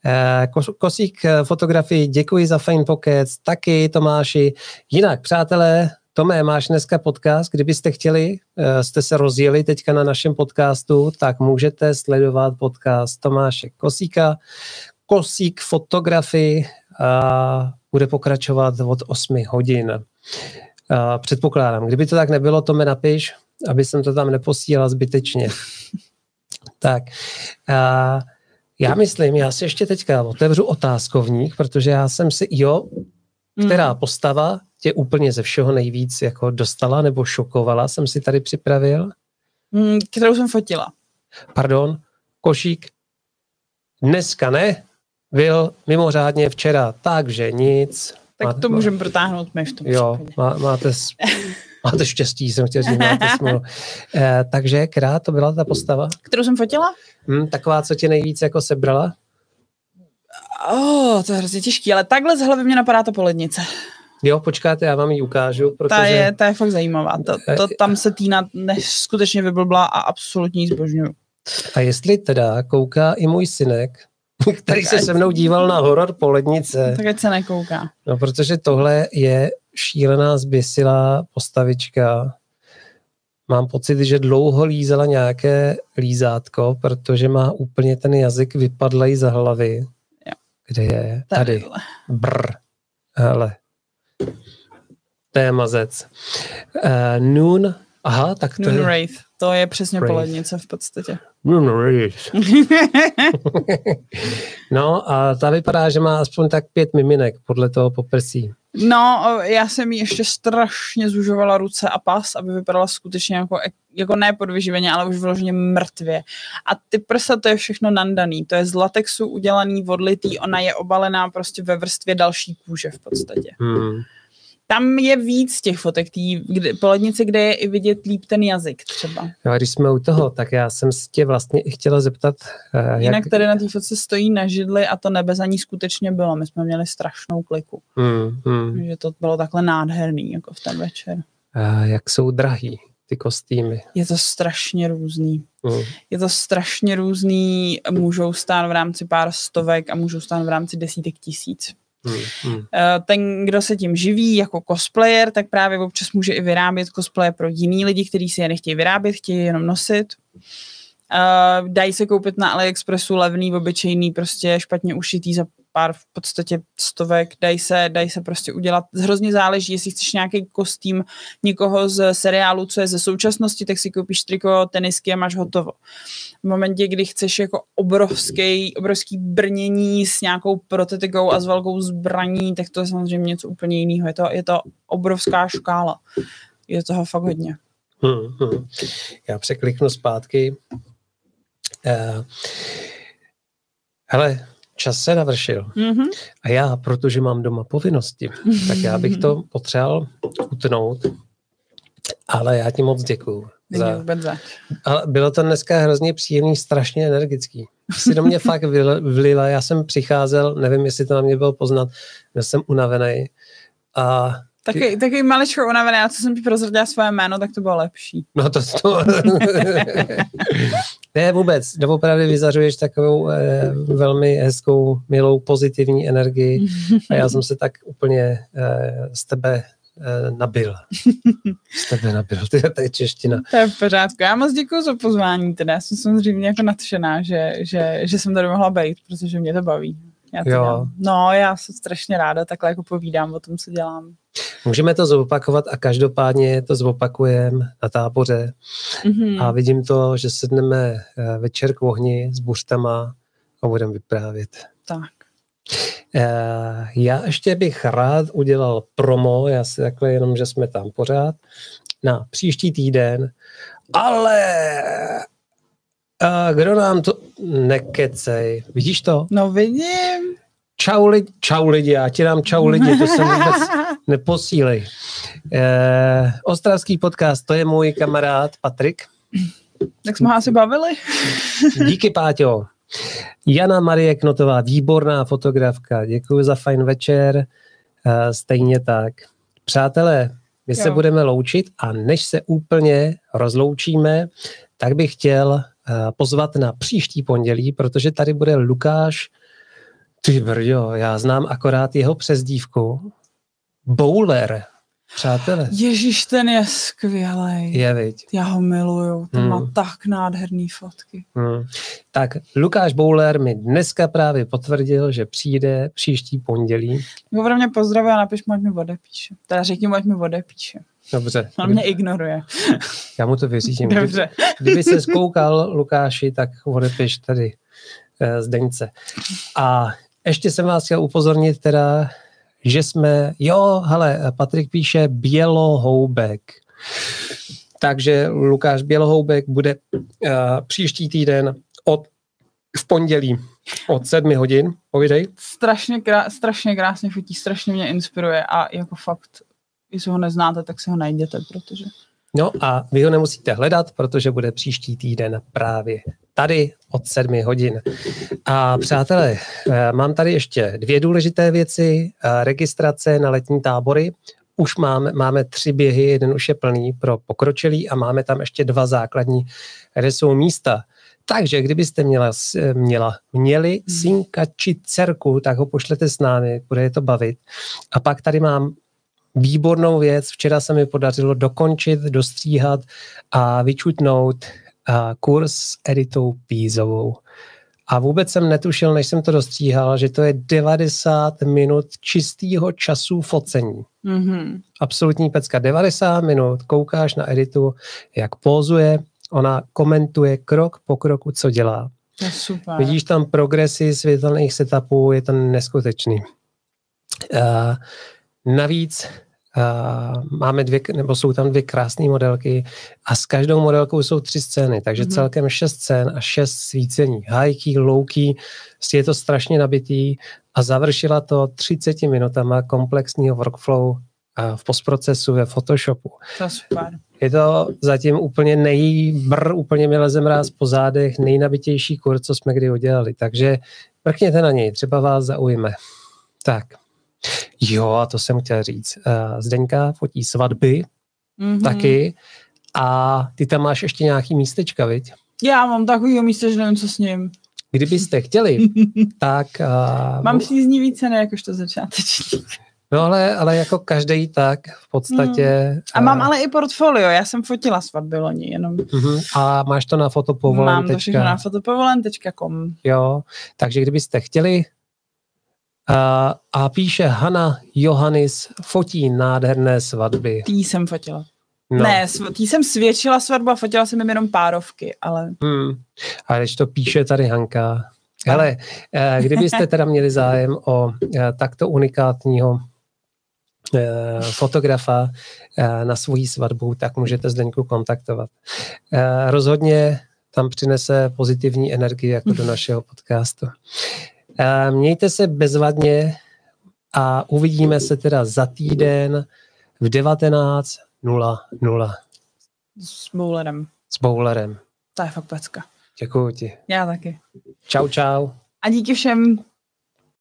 Eh, Kosík eh, fotografii, děkuji za fajn pokec, taky Tomáši. Jinak, přátelé, Tomé, máš dneska podcast, kdybyste chtěli, eh, jste se rozjeli teďka na našem podcastu, tak můžete sledovat podcast Tomáše Kosíka, Kosík fotografii a bude pokračovat od 8 hodin. Předpokládám. Kdyby to tak nebylo, to mi napiš, aby jsem to tam neposílal zbytečně. [LAUGHS] tak, já myslím, já si ještě teďka otevřu otázkovník, protože já jsem si, jo, která mm. postava tě úplně ze všeho nejvíc jako dostala nebo šokovala, jsem si tady připravil? Mm, kterou jsem fotila. Pardon, košík. Dneska ne, byl mimořádně včera, takže nic. Tak máte, to můžeme protáhnout my v tom Jo, má, máte, máte štěstí, jsem chtěl říct, máte smůlu. Eh, takže která to byla ta postava? Kterou jsem fotila? Hmm, taková, co tě nejvíc jako sebrala? Oh, to je hrozně těžký, ale takhle z hlavy mě napadá to polednice. Jo, počkáte, já vám ji ukážu. Protože... Ta, je, ta je fakt zajímavá. To, to, tam se Týna neskutečně vyblbla a absolutně ji zbožňuju. A jestli teda kouká i můj synek, který se se mnou díval na horor Polednice. Tak ať se nekouká. No, protože tohle je šílená zběsilá postavička. Mám pocit, že dlouho lízala nějaké lízátko, protože má úplně ten jazyk vypadlej za hlavy. Jo. Kde je? Tady. Brr. Hele. To je mazec. Uh, noon. Aha, tak to Noon je... Wraith. To je přesně Wraith. polednice v podstatě. [LAUGHS] No a ta vypadá, že má aspoň tak pět miminek podle toho poprsí. No, já jsem jí ještě strašně zužovala ruce a pas, aby vypadala skutečně jako, jako ne podvyživeně, ale už vyloženě mrtvě. A ty prsa, to je všechno nandaný. To je z latexu udělaný, odlitý, ona je obalená prostě ve vrstvě další kůže v podstatě. Hmm tam je víc těch fotek, tý, kde, po lednici, kde je i vidět líp ten jazyk třeba. No a když jsme u toho, tak já jsem se tě vlastně i chtěla zeptat. Uh, Jinak jak... tady na té fotce stojí na židli a to nebe za ní skutečně bylo. My jsme měli strašnou kliku. Hmm, hmm. Že to bylo takhle nádherný, jako v ten večer. Uh, jak jsou drahý ty kostýmy? Je to strašně různý. Hmm. Je to strašně různý, můžou stát v rámci pár stovek a můžou stát v rámci desítek tisíc. Hmm, hmm. Eh, ten, kdo se tím živí jako cosplayer, tak právě občas může i vyrábět cosplaye pro jiný lidi, kteří si je nechtějí vyrábět, chtějí jenom nosit. Uh, dají se koupit na AliExpressu levný, obyčejný, prostě špatně ušitý za pár v podstatě stovek, dají se, dají se prostě udělat. Hrozně záleží, jestli chceš nějaký kostým někoho z seriálu, co je ze současnosti, tak si koupíš triko, tenisky a máš hotovo. V momentě, kdy chceš jako obrovský, obrovský brnění s nějakou protetikou a s velkou zbraní, tak to je samozřejmě něco úplně jiného. Je to, je to obrovská škála. Je toho fakt hodně. Hmm, hmm. Já překliknu zpátky. Uh, hele, čas se navršil. Mm-hmm. A já, protože mám doma povinnosti, tak já bych to potřeboval utnout. Ale já ti moc děkuju. Za... A bylo to dneska hrozně příjemný, strašně energický. Si do mě fakt vlila, já jsem přicházel, nevím, jestli to na mě bylo poznat, byl jsem unavený a Taky, taky maličko unavené, a co jsem ti prozradila svoje jméno, tak to bylo lepší. No to, to [LAUGHS] ne vůbec, doopravdy vyzařuješ takovou eh, velmi hezkou, milou, pozitivní energii a já jsem se tak úplně eh, z tebe eh, nabil. [LAUGHS] Z tebe nabil, to je, je čeština. To je v pořádku. Já moc děkuji za pozvání, teda já jsem samozřejmě jako nadšená, že, že, že jsem tady mohla být, protože mě to baví. Já to Jo. dělám. No, já jsem strašně ráda, takhle jako povídám o tom, co dělám. Můžeme to zopakovat a každopádně to zopakujeme na táboře Mhm. a vidím to, že sedneme eh, večer k ohni s buřtama a budeme vyprávět. Tak. Eh, Já ještě bych rád udělal promo, já si takhle jenom, že jsme tam pořád, na příští týden, ale eh, kdo nám to nekecej, vidíš to? No vidím. Čau lidi, čau lidi, já ti dám čau lidi, to jsem vůbec [LAUGHS] neposílej. Eh, Ostravský podcast, to je můj kamarád Patrik. Tak jsme asi bavili. [LAUGHS] Díky, Páťo. Jana Marie Knotová, výborná fotografka. Děkuji za fajn večer. Eh, Stejně tak. Přátelé, my se Jo. budeme loučit a než se úplně rozloučíme, tak bych chtěl pozvat na příští pondělí, protože tady bude Lukáš. Ty brďo, já znám akorát jeho přezdívku. Bowler. Přátelé, Ježíš, ten je skvělý. je viď. Já ho miluju, ten Hmm. má tak nádherný fotky. Hmm. Tak Lukáš Bouler mi dneska právě potvrdil, že přijde příští pondělí. Ode mě pozdravuje a napiš mu, ať mi odepíše. Teda řekni mu, ať mi odepíše. Dobře, On mě ignoruje. [LAUGHS] já mu to vyřídím. Kdyby, Dobře. kdyby se zkoukal Lukáši, tak odepiš tady eh, Zdeňce. A ještě jsem vás chtěl upozornit teda, že jsme, jo, hele, Patrik píše Bělohoubek. Takže Lukáš Bělohoubek bude uh, příští týden od v pondělí od sedmi hodin, povídej. Strašně, krá, strašně krásně fotí, strašně mě inspiruje a jako fakt, jestli ho neznáte, tak si ho najděte, protože No a vy ho nemusíte hledat, protože bude příští týden právě tady od sedmi hodin. A přátelé, eh, mám tady ještě dvě důležité věci. Eh, Registrace na letní tábory. Už máme, máme tři běhy, jeden už je plný pro pokročilý a máme tam ještě dva základní, kde jsou místa. Takže kdybyste měla, s- měla, měli synka či dcerku, tak ho pošlete s námi, bude je to bavit. A pak tady mám výbornou věc. Včera se mi podařilo dokončit, dostříhat a vyčutnout kurz s Editou Pízovou. A vůbec jsem netušil, než jsem to dostříhal, že to je 90 minut čistého času focení. mm-hmm. Absolutní pecka. 90 minut, koukáš na Editu, jak pózuje, ona komentuje krok po kroku, co dělá. to super. Vidíš tam progresy světelných setupů, je to neskutečný. Uh, navíc máme dvě, nebo jsou tam dvě krásné modelky a s každou modelkou jsou tři scény, takže Mhm. mm-hmm. celkem šest scén a šest svícení. Prostě je to strašně nabitý a završila to 30 minutama komplexního workflow uh, v postprocesu ve Photoshopu. To je super. Je to zatím úplně nejbr, úplně mi leze mráz po zádech, nejnabitější kurz, co jsme kdy udělali. Takže mrkněte na něj, třeba vás zaujme. Tak. Jo, a to jsem chtěl říct. Uh, Zdeňka fotí svatby Mm-hmm. taky a ty tam máš ještě nějaký místečka, viď? Já mám takový místo, že nevím, co s ním. Kdybyste chtěli, [LAUGHS] tak... Uh, Mám příznivý ceny, jakožto začátečník. No ale, ale jako každý tak v podstatě... A mám ale i portfolio, já jsem fotila svatby loni, jenom uh, a máš to na fotopovolen. mám to všechno na fotopovolen.com. Jo, takže kdybyste chtěli a, píše Hanna Johannis fotí nádherné svatby. Tý jsem fotila. No. Ne, tý jsem svědčila svatbu a fotila jsem jim jenom párovky, ale Hmm. A když to píše tady Hanka. Hele, eh, kdybyste teda měli zájem o eh, takto unikátního eh, fotografa na svoji svatbu, tak můžete Zdeňku kontaktovat. Rozhodně tam přinese pozitivní energii jako do [LAUGHS] našeho podcastu. Eh, Mějte se bezvadně a uvidíme se teda za týden v 19.00 s boulerem. s Bowlerem. To je fakt pecka. Děkuji ti. Já taky. Čau, čau. A díky všem